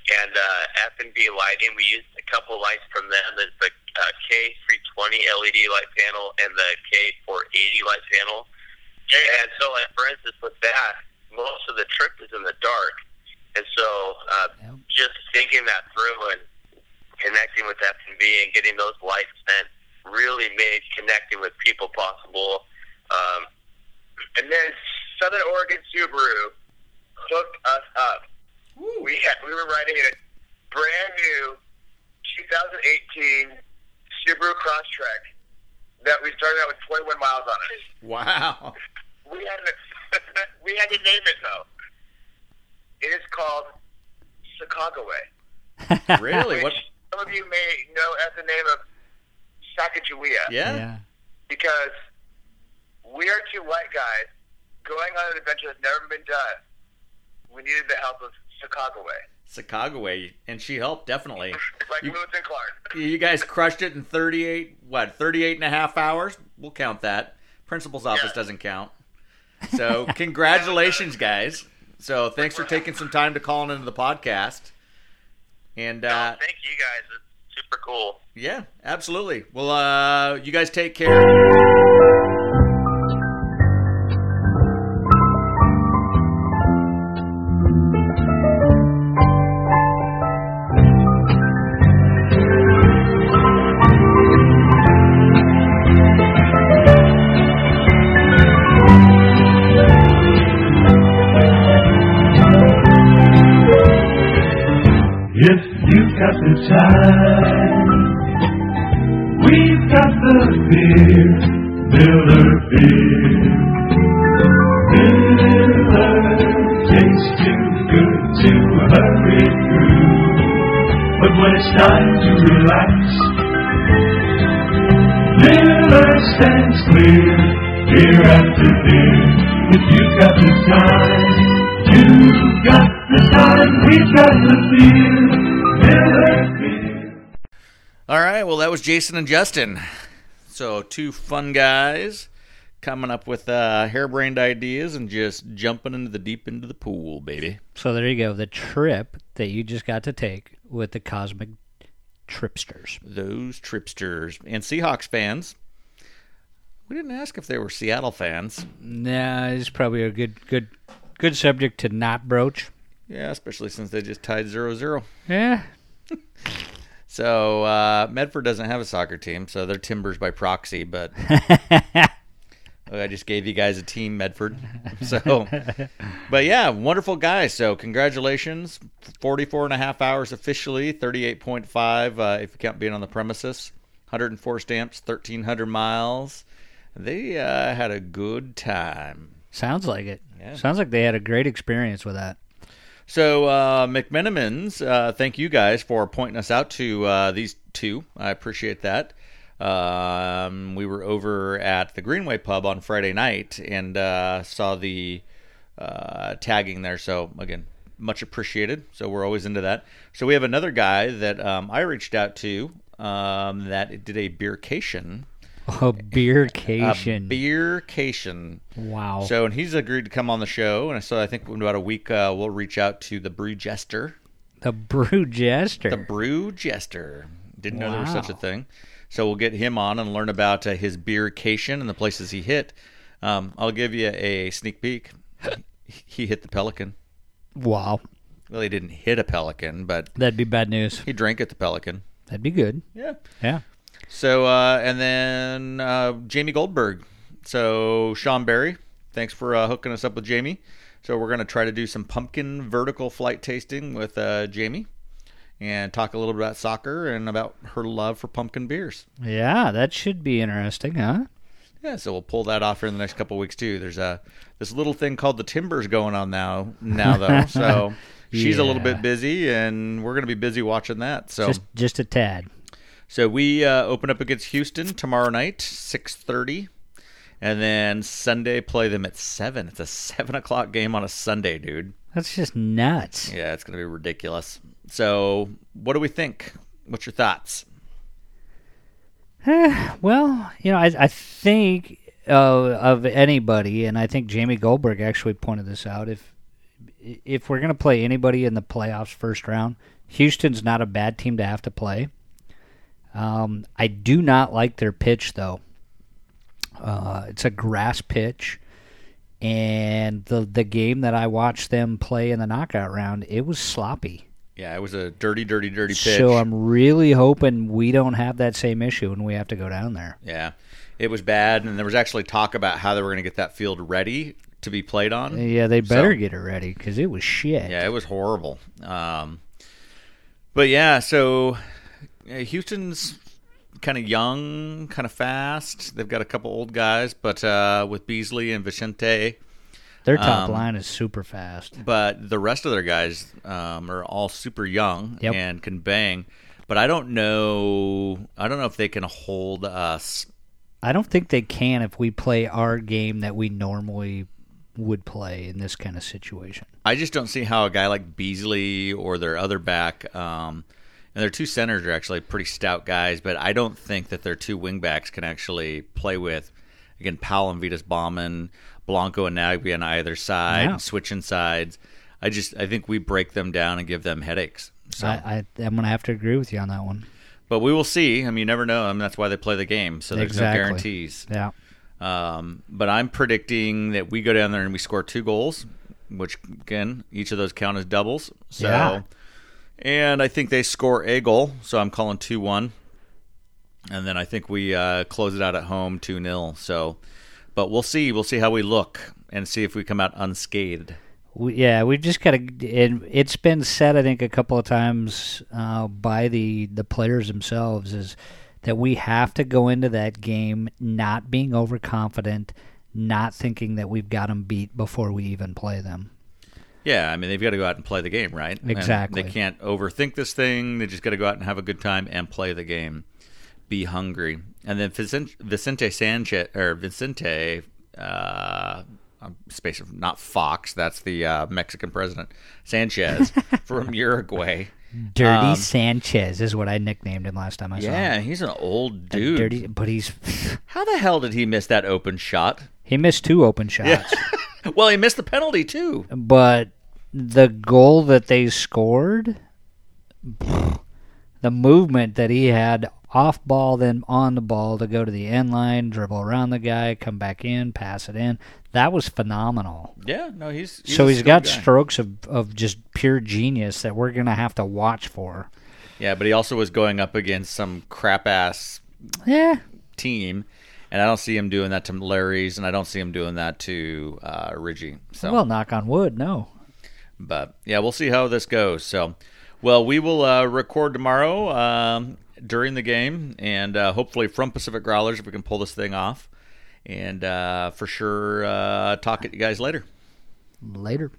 and uh, F and V lighting. We used a couple lights from them. There's the uh, K320 LED light panel and the K480 light panel. And so, like for instance, with that, most of the trip is in the dark, and so uh, Yep. just thinking that through and connecting with F and V and getting those lights sent really made connecting with people possible. Um, and then Southern Oregon Subaru hooked us up. We had we were riding in a brand new 2018 Subaru Crosstrek that we started out with 21 miles on it. Wow. We had to, we had to name it though. It is called Sacagaway, Really? which What? some of you may know as the name of Sacagawea Yeah. yeah. because we are two white guys going on an adventure that's never been done. We needed the help of Sacagaway. Chicago way, and she helped definitely. like You- Lewis and Clark. You guys crushed it in 38, what, 38 and a half hours? We'll count that. Principal's office Yeah. doesn't count. So, congratulations, guys. So, thanks for taking some time to call into the podcast. And, No, uh, thank you guys. It's super cool. yeah, absolutely. Well, uh, you guys take care. All right. Well, that was Jason and Justin. So, two fun guys coming up with uh, harebrained ideas and just jumping into the deep into the pool, baby. So there you go. The trip that you just got to take with the Cosmic Tripsters. Those tripsters and Seahawks fans. We didn't ask if they were Seattle fans. Nah, it's probably a good, good, good subject to not broach. Yeah, especially since they just tied 0-0. Yeah. So uh, Medford doesn't have a soccer team, so they're Timbers by proxy. But I just gave you guys a team, Medford. So, but yeah, wonderful guys. So congratulations, 44 and a half hours officially, 38.5 uh, if you count being on the premises, 104 stamps, 1,300 miles. They uh, had a good time. Sounds like it. Yeah. Sounds like they had a great experience with that. So, uh, McMenamins, uh, thank you guys for pointing us out to uh, these two. I appreciate that. Um, we were over at the Greenway Pub on Friday night and uh, saw the uh, tagging there. So, again, much appreciated. So, we're always into that. So, we have another guy that um, I reached out to um, that did a beercation. A A beercation. beercation. wow. So, and he's agreed to come on the show. And so I think in about a week, uh, we'll reach out to the Brew Jester. the Brew Jester. The Brew Jester. Didn't know there was such a thing. So we'll get him on and learn about uh, his beercation and the places he hit. Um, I'll give you a sneak peek. he hit the Pelican. wow. Well, he didn't hit a Pelican, but That'd be bad news. he drank at the Pelican. That'd be good. Yeah. Yeah. So, uh, and then uh, Jamie Goldberg. So, Sean Barry, thanks for uh, hooking us up with Jamie. So, we're going to try to do some pumpkin vertical flight tasting with uh, Jamie and talk a little bit about soccer and about her love for pumpkin beers. Yeah, that should be interesting, huh? Yeah, so we'll pull that off here in the next couple of weeks too. There's a this little thing called the Timbers going on now now though. So she's a little bit busy and we're going to be busy watching that. So Just just a tad. So we uh, open up against Houston tomorrow night, six thirty, and then Sunday play them at seven. It's a seven o'clock game on a Sunday, dude. That's just nuts. Yeah, it's gonna be ridiculous. So, what do we think? What's your thoughts? Well, you know, I, I think uh, of anybody, and I think Jamie Goldberg actually pointed this out. If if we're going to play anybody in the playoffs first round, Houston's not a bad team to have to play. Um, I do not like their pitch though. Uh, it's a grass pitch, and the the game that I watched them play in the knockout round, it was sloppy. Yeah, it was a dirty, dirty, dirty pitch. So I'm really hoping we don't have that same issue when we have to go down there. yeah, it was bad, and there was actually talk about how they were going to get that field ready to be played on. Yeah, they better So- get it ready because it was shit. Yeah, it was horrible. Um, but yeah, so uh, Houston's kind of young, kind of fast. They've got a couple old guys, but uh, with Beasley and Vicente. Their top Um, line is super fast. But the rest of their guys um, are all super young Yep. and can bang. But I don't know. I don't know if they can hold us. I don't think they can if we play our game that we normally would play in this kind of situation. I just don't see how a guy like Beasley or their other back, um, and their two centers are actually pretty stout guys, but I don't think that their two wingbacks can actually play with again Powell and Vitas Bauman, Blanco and Nagbe on either side, Yeah. switching sides. I just I think we break them down and give them headaches. So, I, I, I'm going to have to agree with you on that one. but we will see. I mean, you never know. I mean, that's why they play the game. So there's Exactly. no guarantees. Yeah. Um, but I'm predicting that we go down there and we score two goals, which again, each of those count as doubles. So, Yeah. And I think they score a goal, so I'm calling two one, and then I think we uh, close it out at home two 0 So, but we'll see. We'll see how we look and see if we come out unscathed. We, yeah, we've just got to. It, it's been said, I think, a couple of times uh, by the the players themselves is that we have to go into that game not being overconfident, not thinking that we've got them beat before we even play them. Yeah, I mean they've got to go out and play the game, right? And Exactly. they can't overthink this thing. They just got to go out and have a good time and play the game. Be hungry, and then Vicente, Sanchez or Vicente, uh, space of not Fox. That's the uh, Mexican president Sanchez from Uruguay. Dirty Um, Sanchez is what I nicknamed him last time I saw him. Yeah, he's an old dude. Dirty, but he's How the hell did he miss that open shot? he missed two open shots. well, he missed the penalty too. but the goal that they scored, the movement that he had off ball, then on the ball to go to the end line, dribble around the guy, come back in, pass it in, that was phenomenal. Yeah, no, he's, he's so he's got guy. strokes of, of just pure genius that we're going to have to watch for. Yeah, but he also was going up against some crap ass Yeah. team, and I don't see him doing that to Larrys, and I don't see him doing that to uh, Ridgie. So, Well, knock on wood, no. but yeah, we'll see how this goes. So, well, we will uh, record tomorrow um, during the game, and uh, hopefully from Pacific Growlers if we can pull this thing off, and uh, for sure uh, talk at you guys later. Later.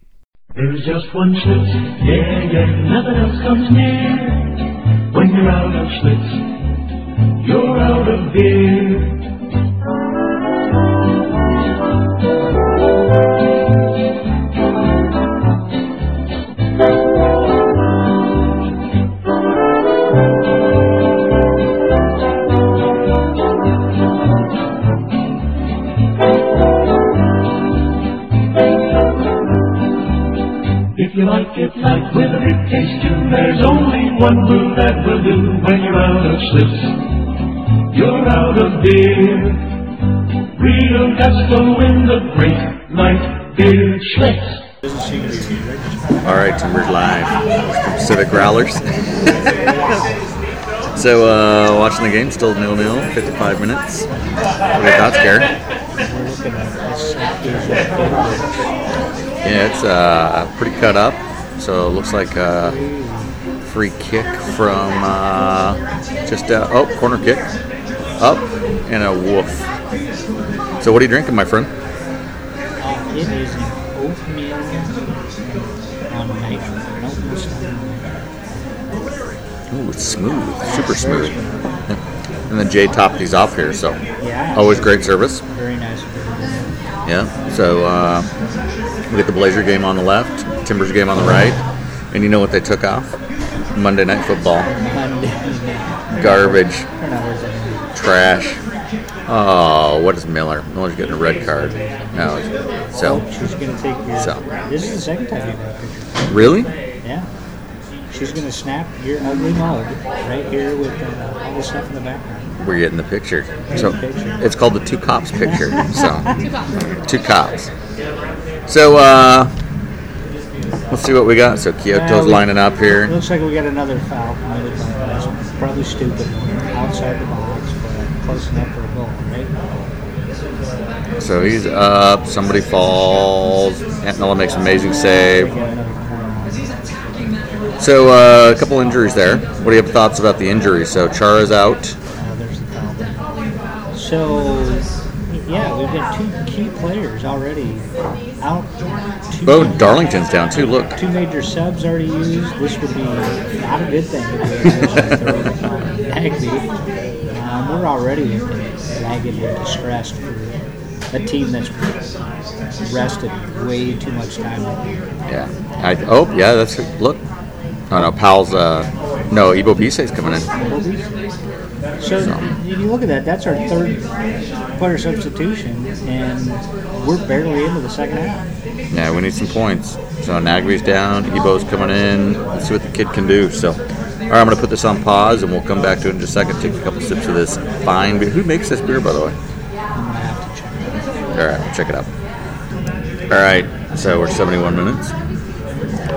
There's just one Schlitz, yeah, yeah, nothing else comes near. When you're out of Schlitz, you're out of beer. You like with a taste too, there's only one brew that will do. When you're out of Schlitz, you're out of beer. Real gusto in the great light beer Schlitz. All right, Timbers Live, from Civic Growlers. so, uh, watching the game, still nil nil, 55 minutes. What are your thoughts, Garrett? Yeah, it's uh, pretty cut up. So, it looks like a free kick from uh, just uh, oh, corner kick up and a woof. So, what are you drinking, my friend? It is an oatmeal on Ooh, it's smooth, super smooth. And then Jay topped these off here, so Yeah. always great service. Very nice. Yeah. So uh, we get the Blazer game on the left, Timbers game on the right, and you know what they took off? Monday Night Football. Garbage, trash. Oh, what is Miller? Miller's getting a red card. No, so she's gonna take your. So. This is the second time you've got a picture. really? Yeah. She's gonna snap your ugly mug right here with uh, all the stuff in the background. We're getting the picture. So Picture. it's called the two cops picture. So two cops. So uh, let's see what we got. So Quioto's lining up here. Looks like we got another foul committed by us. Probably stupid. Outside the box, but close enough for a goal, right? So he's up. Somebody falls. Miller makes an amazing save. We got another corner. So uh, a couple injuries there. What do you have thoughts about the injuries? So Chara's out. Uh, there's the foul. So, yeah, we've got two key players already out. Two Oh, Darlington's down too. Look. Two major subs already used. This would be not a good thing if we had to throw on Nagbe. Um, we're already ragged and distressed for a team that's rested way too much time. Yeah. I, oh, yeah. That's look. Oh no, Powell's. Uh, no, Ebobisse's coming in. So if you look at that, that's our third player substitution, and we're barely into the second half. Yeah, we need some points. So Nagbe's down, Ebo's coming in. Let's see what the kid can do. So, all right, I'm going to put this on pause, and we'll come back to it in just a second. Take a couple sips of this fine beer. Who makes this beer, by the way? I'm gonna have to check. All right, we'll check it out. All right, so we're 71 minutes.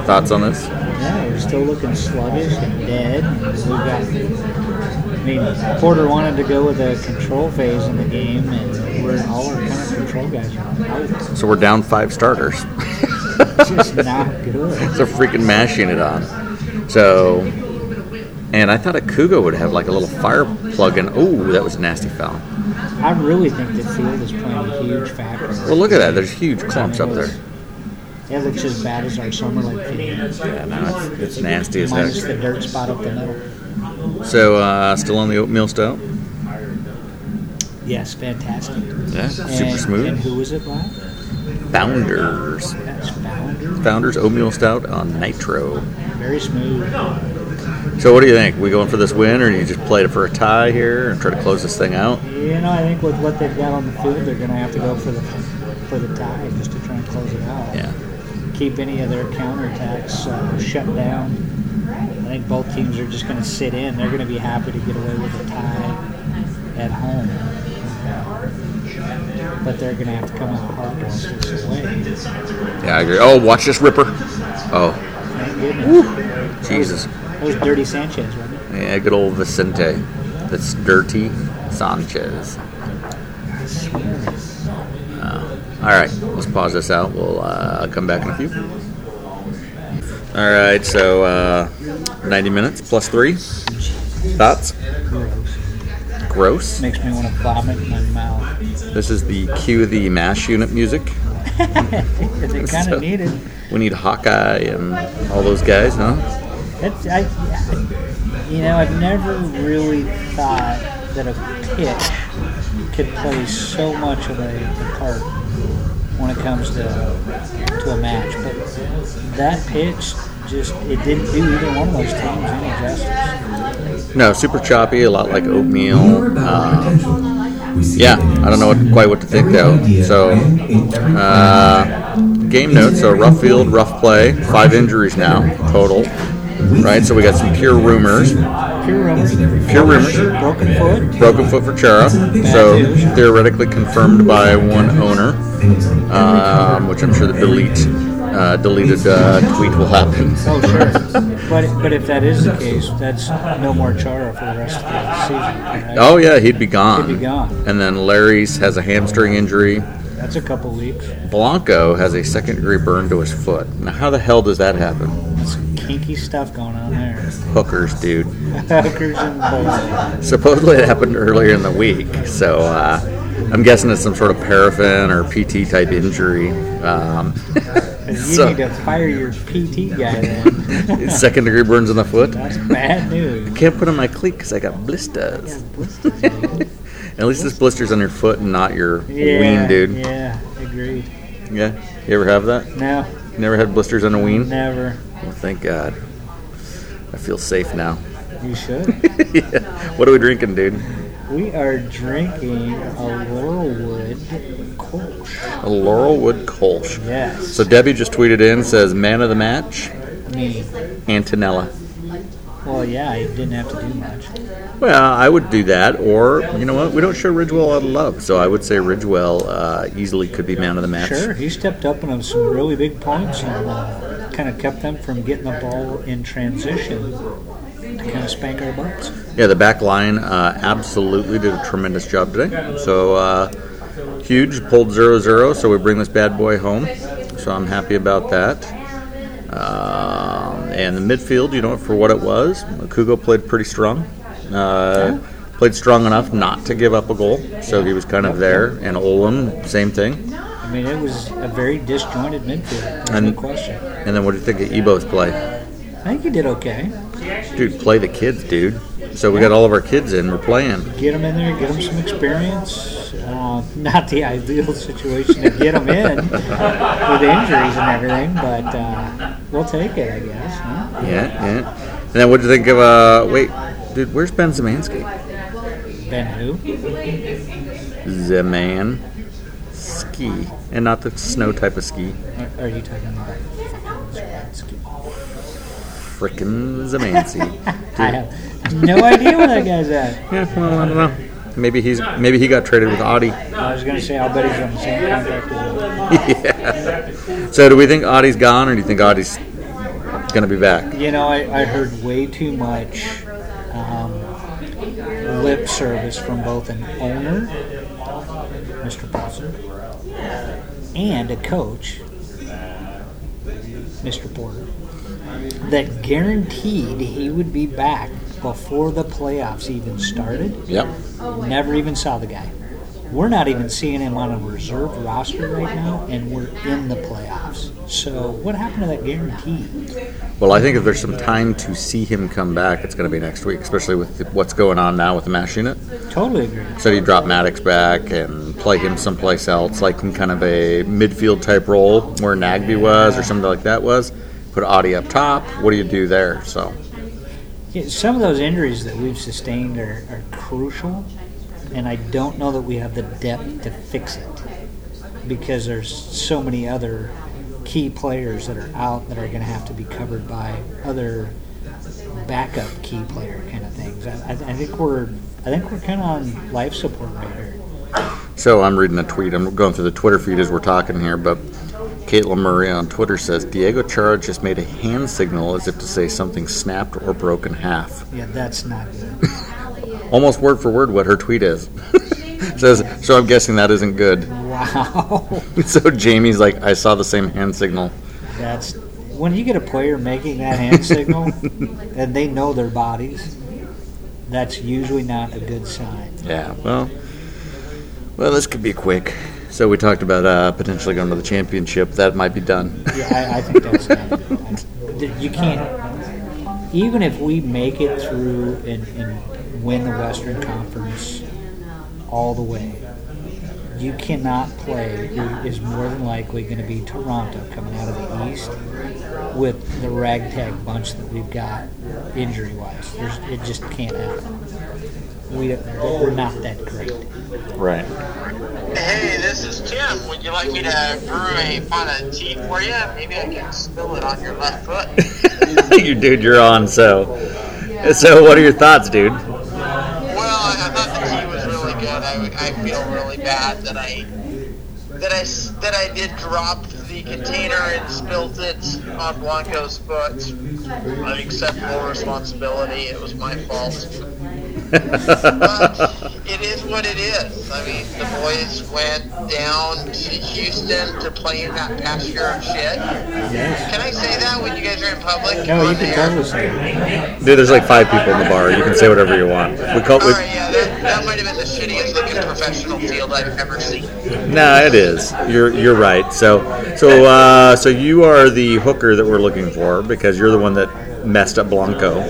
Thoughts on this? Yeah, we're still looking sluggish and dead. We've got. I mean, Porter wanted to go with a control phase in the game, and we're all our kind of control guys are out. So we're down five starters. It's just not good. so freaking mashing it on. So, and I thought a Kugo would have like a little fire plug in. Oh, that was a nasty foul. I really think the field is playing a huge factor. Well, look at that. There's huge clumps up there. It looks as bad as our summer league field. Yeah, no, it's, it's nasty as Minus heck. the dirt spot up the middle. So, uh, still on the oatmeal stout? Yes, fantastic. Yeah, super And- And smooth. who was it, Black? Founders. That's Founder. Founders oatmeal stout on nitro. Very smooth. So, what do you think? We going for this win, or do you just play it for a tie here and try to close this thing out? You know, I think with what they've got on the field, they're going to have to go for the for the tie just to try and close it out. Yeah. Keep any of their counterattacks uh, shut down. I think both teams are just going to sit in. They're going to be happy to get away with a tie at home. But they're going to have to come out hard to this away. Yeah, I agree. Oh, watch this ripper. Oh, Thank goodness. Jesus. That was Dirty Sanchez, wasn't it? Yeah, good old Vicente. That's dirty Sanchez. Uh, all right, let's pause this out. We'll uh, come back in a few. All right, so uh, 90 minutes plus three. Thoughts? Gross. Gross. Makes me want to vomit in my mouth. This is the cue the mash unit music. they kind So- of need it. We need Hawkeye and all those guys, huh? That's, I, you know, I've never really thought that a pitch could play so much of a, a part when it comes to to a match. But that pitch just it didn't do either one of those teams any justice. No, super choppy, a lot like oatmeal. Um, yeah, I don't know what, quite what to think though. So, uh, game notes. So rough field, rough play. Five injuries now total. Right. So we got some pure rumors. Pure rumors. Pure rumors. Broken foot. Broken foot for Chara. So theoretically confirmed by one owner, um, which I'm sure the delete uh, deleted uh, tweet will happen. Oh sure. but but if that is the case, that's no more Chara for the rest of the season. Right? Oh yeah, he'd be gone. He'd be gone. And then Larrys has a hamstring injury. That's a couple weeks. Blanco has a second degree burn to his foot. Now, how the hell does that happen? That's kinky stuff going on there. Hookers, dude. Hookers and bowling. Supposedly it happened earlier in the week, so uh, I'm guessing it's some sort of paraffin or PT type injury. Um, You so, need to fire your PT guy then. second degree burns on the foot. That's bad news. I Can't put on my cleat because I got blisters. At least this blister's on your foot and not your Yeah, ween, dude. Yeah, agreed. Yeah. You ever have that? No, Never had blisters on a ween? never. Well, thank God. I feel safe now. You should. yeah. What are we drinking, dude? We are drinking a Laurelwood Kolsch. A Laurelwood Kolsch. Yes. So Debbie just tweeted in says man of the match, Me. Attinella. Well, yeah, I didn't have to do much. Well, I would do that, or you know what? We don't show Ridgewell a lot of love, so I would say Ridgewell uh, easily could be man of the match. Sure, he stepped up in some really big points and uh, kind of kept them from getting the ball in transition kind of spank our butts. Yeah, the back line uh, absolutely did a tremendous job today. So uh, huge pulled 0-0, so we bring this bad boy home. So I'm happy about that. Um, and the midfield, you know, for what it was, Kugo played pretty strong. Uh, Played strong enough not to give up a goal, so he was kind of there. And Olum, same thing. I mean, it was a very disjointed midfield. There's no question. And then what do you think of Ebo's play? I think he did okay. Dude, play the kids, dude. So we got all of our kids in. We're playing. Get them in there, get them some experience. Uh, not the ideal situation to get them in with injuries and everything, but uh, we'll take it, I guess. Huh? Yeah, yeah. And then what do you think of? Uh, wait, dude, where's Ben Zemanski? Ben who? Zeman ski, and not the snow type of ski. Are, are you talking about Frickin' Zemanski. I have no idea where that guy's at. yeah, well, I don't know. Maybe he's maybe he got traded with Adi. I was going to say, I'll bet he's on the same contract as yeah. So do we think Adi's gone, or do you think Adi's gonna be back? You know, I, I heard way too much um, lip service from both an owner, Mr. Paulson, and a coach, Mr. Porter, that guaranteed he would be back before the playoffs even started. Yep. Never even saw the guy. We're not even seeing him on a reserve roster right now, and we're in the playoffs. So, what happened to that guarantee? Well, I think if there's some time to see him come back, it's going to be next week, especially with what's going on now with the mash unit. Totally agree. Said he'd drop Maddox back and play him someplace else, like in kind of a midfield type role where Nagbe was or something like that was. Put Adi up top. What do you do there? So, Yeah, some of those injuries that we've sustained are, are crucial, and I don't know that we have the depth to fix it because there's so many other key players that are out that are going to have to be covered by other backup key player kind of things. I, I, I think we're I think we're kind of on life support right here. so I'm reading a tweet. I'm going through the Twitter feed as we're talking here, but Caitlin Murray on Twitter says Diego Chara just made a hand signal as if to say something snapped or broke in half. Yeah, that's not good. Almost word for word what her tweet is. says so. I'm guessing that isn't good. wow, So Jamie's like, I saw the same hand signal. that's when you get a player making that hand signal and they know their bodies. That's usually not a good sign. Yeah, well, well, this could be quick. So we talked about uh, potentially going to the championship. That might be done. Yeah, I, I think that's good. You can't, even if we make it through and, and win the Western Conference all the way, you cannot play who is more than likely going to be Toronto coming out of the East with the ragtag bunch that we've got injury wise. It just can't happen. We, we're not that great. right. Hey, this is Tim. Would you like me to brew a pot of tea for you? Maybe I can spill it on your left foot. you dude, you're on. So, so what are your thoughts, dude? Well, I, I thought the tea was really good. I, I feel really bad that I that I s- that I did drop the container and spilt it on Blanco's foot. I accept full responsibility. It was my fault. But it is what it is. I mean, the boys went down to Houston to play in that pasture of shit. Yes. Can I say that when you guys are in public? No, you can air? totally say that. Dude, there's like five people in the bar. You can say whatever you want. We call All we, right, yeah, that, that might have been the shittiest looking professional field I've ever seen. No, it is. You're you're right. So so uh, so you are the hooker that we're looking for because you're the one that messed up Blanco.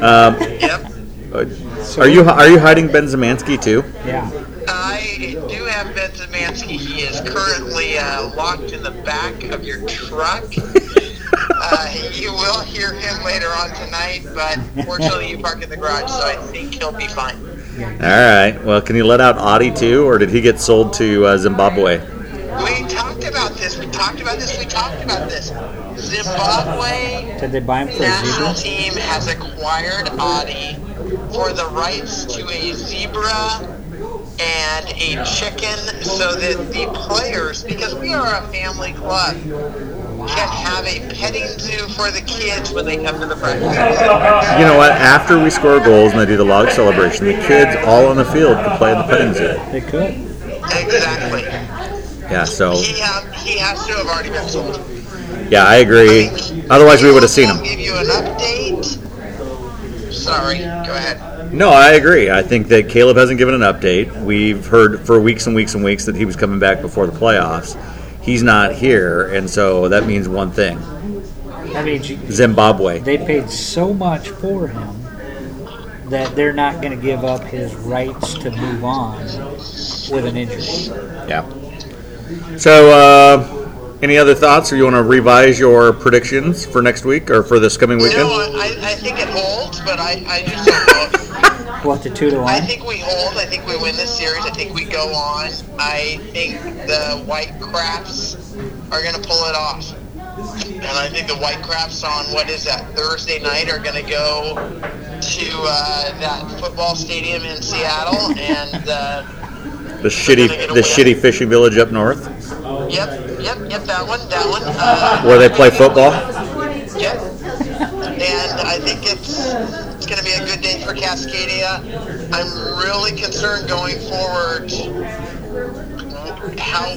Um, Yep. uh, are you are you hiding Ben Zemanski too? Yeah. I do have Ben Zemanski. He is currently uh, locked in the back of your truck. Uh, you will hear him later on tonight, but fortunately you park in the garage, so I think he'll be fine. All right. Well, can you let out Adi too, or did he get sold to uh, Zimbabwe? We talked about this. We talked about this. We talked about this. Zimbabwe Did they buy him for a national zebra? team has acquired Adi for the rights to a zebra and a chicken so that the players, because we are a family club, can have a petting zoo for the kids when they come to the practice. You know what? After we score goals and they do the log celebration, the kids all on the field can play in the petting zoo. They could. Exactly. Yeah. So He, ha- he has to have already been sold. yeah, I agree. Otherwise, we would have seen him. give you an update. Sorry, go ahead. No, I agree. I think that Caleb hasn't given an update. We've heard for weeks and weeks and weeks that he was coming back before the playoffs. He's not here, and so that means one thing: I mean, you- Zimbabwe. they paid so much for him that they're not going to give up his rights to move on with an injury. Yeah. So, uh, any other thoughts, or you want to revise your predictions for next week or for this coming weekend? No, I, I think it holds, but I, I just don't know. What the two to one? I think we hold. I think we win this series. I think we go on. I think the Whitecaps are going to pull it off. And I think the Whitecaps on what is that Thursday night are going to go to uh, that football stadium in Seattle and uh, The shitty, the shitty fishing village up north, yep, yep, yep, that one, that one. Uh, where they play football. Yep. And I think it's it's going to be a good day for Cascadia. I'm really concerned going forward how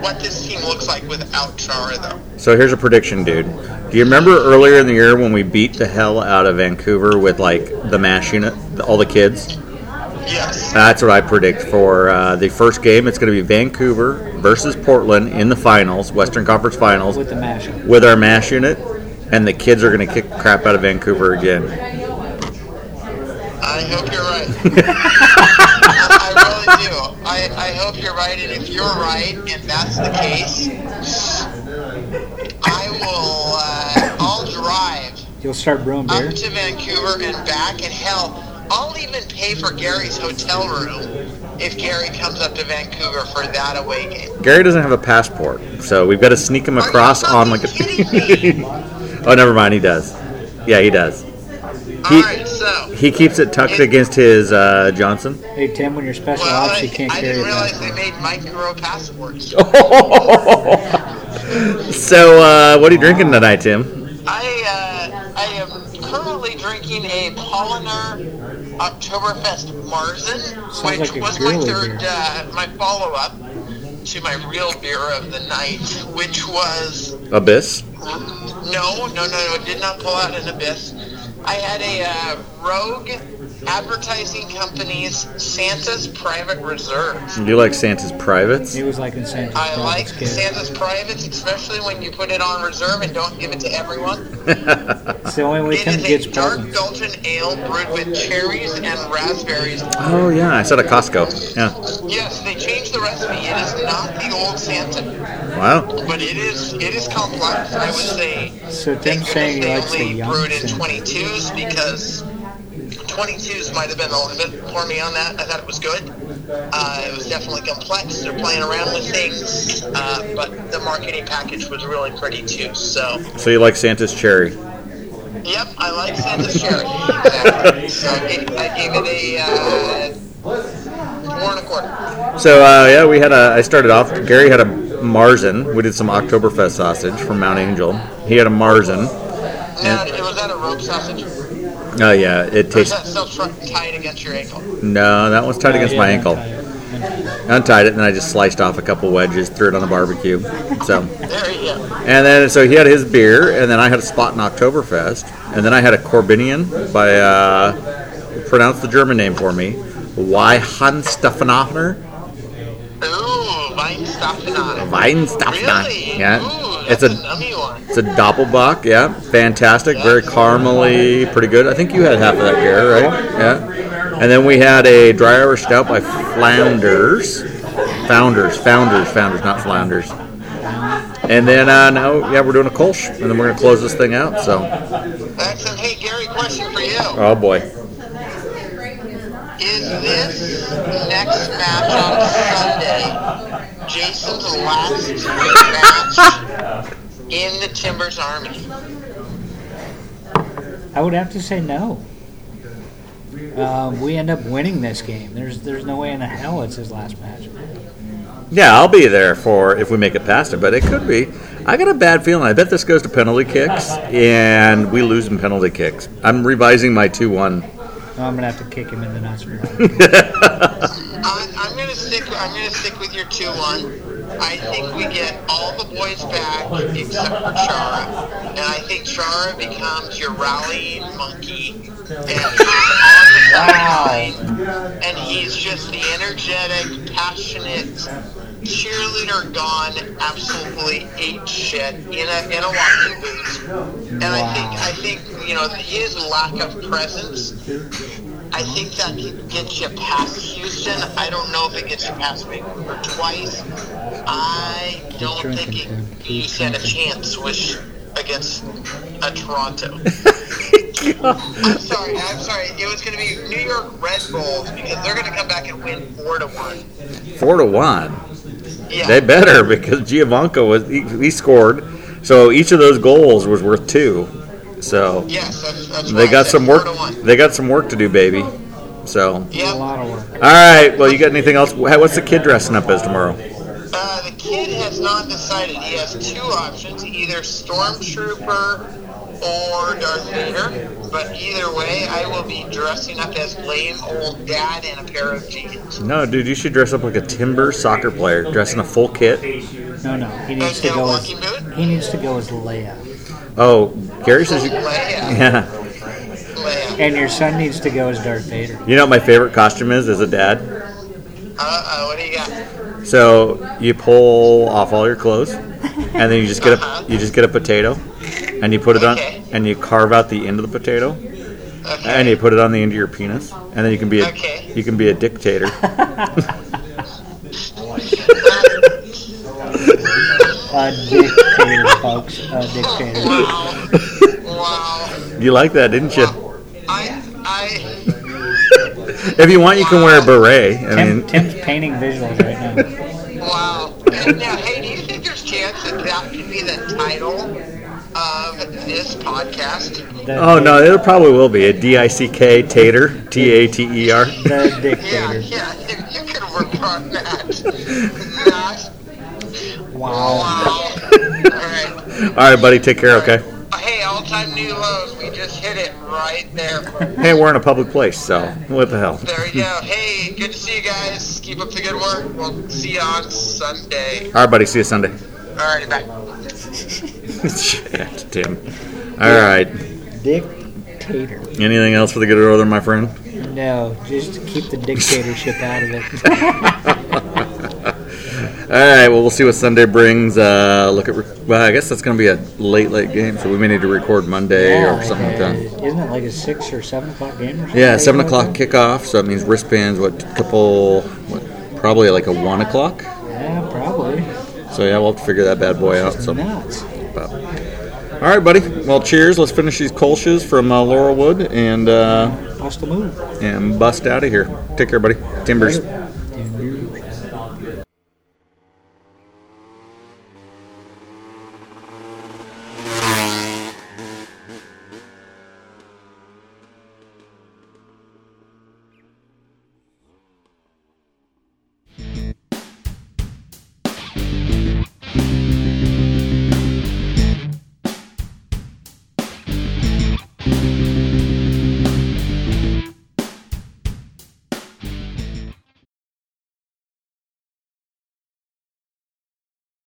what this team looks like without Chara though. So here's a prediction, dude. Do you remember earlier in the year when we beat the hell out of Vancouver with like the mash unit, all the kids? Yes. That's what I predict for uh, the first game. It's going to be Vancouver versus Portland in the finals, Western Conference Finals, With the mashup. with our mash unit, and the kids are going to kick crap out of Vancouver again. I hope you're right. I, I really do. I, I hope you're right, and if you're right, and that's the case, I will. Uh, I'll drive You'll start brewing beer. up to Vancouver and back, and hell, I'll even pay for Gary's hotel room if Gary comes up to Vancouver for that away game. Gary doesn't have a passport, so we've got to sneak him Are you across on like a. me? oh, never mind. He does. Yeah, he does. He- All right, so. He keeps it tucked against his uh, Johnson. Hey Tim, when you're special Well, ops, you can't I carry didn't a realize they made micro passports. so, uh, what are you drinking tonight, Tim? I uh, I am currently drinking a Paulaner Oktoberfest Marzen, Sounds which like was my third, uh, my follow up to my real beer of the night, which was Abyss. no, no, no, no, it did not pull out an abyss. I had a uh, Rogue Advertising Company's Santa's Private Reserve. Do you like Santa's Privates? He was like in Santa's I like kid. Santa's Privates, especially when you put it on reserve and don't give it to everyone. It's the only way It Tim gets a dark presents. Belgian ale brewed with cherries and raspberries. oh yeah, I said at Costco. Yeah. Yes, they changed the recipe. It is not the old Santa, Wow. but it is it is complex. I would say. So Thank Tim's saying he likes the they only young brewed in 22s because 22s might have been the limit for me on that. I thought it was good. Uh, it was definitely complex. They're playing around with things, uh, but the marketing package was really pretty too. So. So you like Santa's cherry? Yep, I like Santa's cherry. Exactly. So I gave, I gave it a uh, four and a quarter. So uh, yeah, we had a. I started off. Gary had a Marzen. We did some Oktoberfest sausage from Mount Angel. He had a Marzen. And, it was that a rope sausage? Oh yeah, it Or is tastes. that still tr- tied against your ankle? No, that one's tied against my Yeah, ankle. Untied it, and then I just sliced off a couple wedges, threw it on the barbecue. So, There you go. and then so he had his beer, and then I had a spot in Oktoberfest, and then I had a Korbinian by uh, pronounce the German name for me, Weihensteffenhofer. Ooh, Weinstaffeln. Weinsteffenhofer. Really? Yeah, Ooh, it's a. It's a Doppelbock, yeah, fantastic, very caramely, pretty good. I think you had half of that beer, right? Yeah. And then we had a dry Irish stout by Flounders, Founders, Founders, Founders, not Flounders. And then uh, now, yeah, we're doing a Kolsch, and then we're gonna close this thing out. So, Excellent. Hey, Gary, question for you. oh boy, Is this next match on Sunday Jason's last match in the Timbers Army? I would have to say no. Um, we end up winning this game. There's there's no way in the hell it's his last match. Yeah, I'll be there for if we make it past it, but it could be. I got a bad feeling. I bet this goes to penalty kicks, and we lose in penalty kicks. I'm revising my two-one. No, I'm gonna have to kick him in the nuts for that. I, I'm gonna stick. I'm gonna stick with your two-one. I think we get all the boys back except for Chara, and I think Chara becomes your rallying monkey, and he's on the sideline, and he's just the energetic, passionate cheerleader gone absolutely ate shit in a in a walking boot. And I think I think you know his lack of presence. I think that gets you past Houston. I don't know if it gets you past Vancouver twice. I don't think it, you stand a chance with against a Toronto. I'm sorry. I'm sorry. It was going to be New York Red Bulls because they're going to come back and win four to one. Four to one. Yeah. They better because Giovinco was he, he scored, so each of those goals was worth two. So yes, that's, that's they got some work. to. They got some work to do, baby. So, A lot of work. all right. Well, you got anything else? What's the kid dressing up as tomorrow? Uh, the kid has not decided. He has two options: either Stormtrooper or Darth Vader. But either way, I will be dressing up as lame old dad in a pair of jeans. No, dude, you should dress up like a timber soccer player, dress in a full kit. No, no. He needs to Like go as walking boot? he needs to go as Leia, Oh, Gary says you. Leia. Yeah. And your son needs to go as Darth Vader. You know what my favorite costume is as a dad? Uh-oh, what do you got? So you pull off all your clothes, and then you just get a uh-huh. you just get a potato, and you put it on, Okay. and you carve out the end of the potato, Okay. and you put it on the end of your penis, and then you can be a Okay. you can be a dictator. A dictator, folks. A dictator. Wow. wow. You like that, didn't you? I, I, If you want, you can wear a beret. I Tim, mean, Tim's painting visuals right now. wow. Now, uh, hey, do you think there's a chance that that could be the title of this podcast? The, oh no, it probably will be a D I C K tater, T A T E R. The Yeah, dictator. yeah, you, you could work on that. That, Wow. wow. All right. All right, buddy, take care. Okay. Hey, all-time new lows. We just hit it right there. Hey, we're in a public place, so what the hell? There you go. Hey, good to see you guys. Keep up the good work. We'll see you on Sunday. All right, buddy. See you Sunday. All right, bye. Shit, Tim. All right. Dictator. Anything else for the good order, my friend? No, just keep the dictatorship out of it. All right. Well, we'll see what Sunday brings. Uh, look at. Well, I guess that's going to be a late, late game, so we may need to record Monday Yeah, or something like that. Isn't it like a six or seven o'clock game or something? Yeah, seven o'clock kickoff, so that means wristbands. What couple? What? Probably like a one o'clock. Yeah, probably. So yeah, we'll have to figure that bad boy out. So. Nuts. But, all right, buddy. Well, cheers. Let's finish these Kolsch's from uh, Laurelwood and uh, Bust a move. and bust out of here. Take care, buddy. Timbers. Later.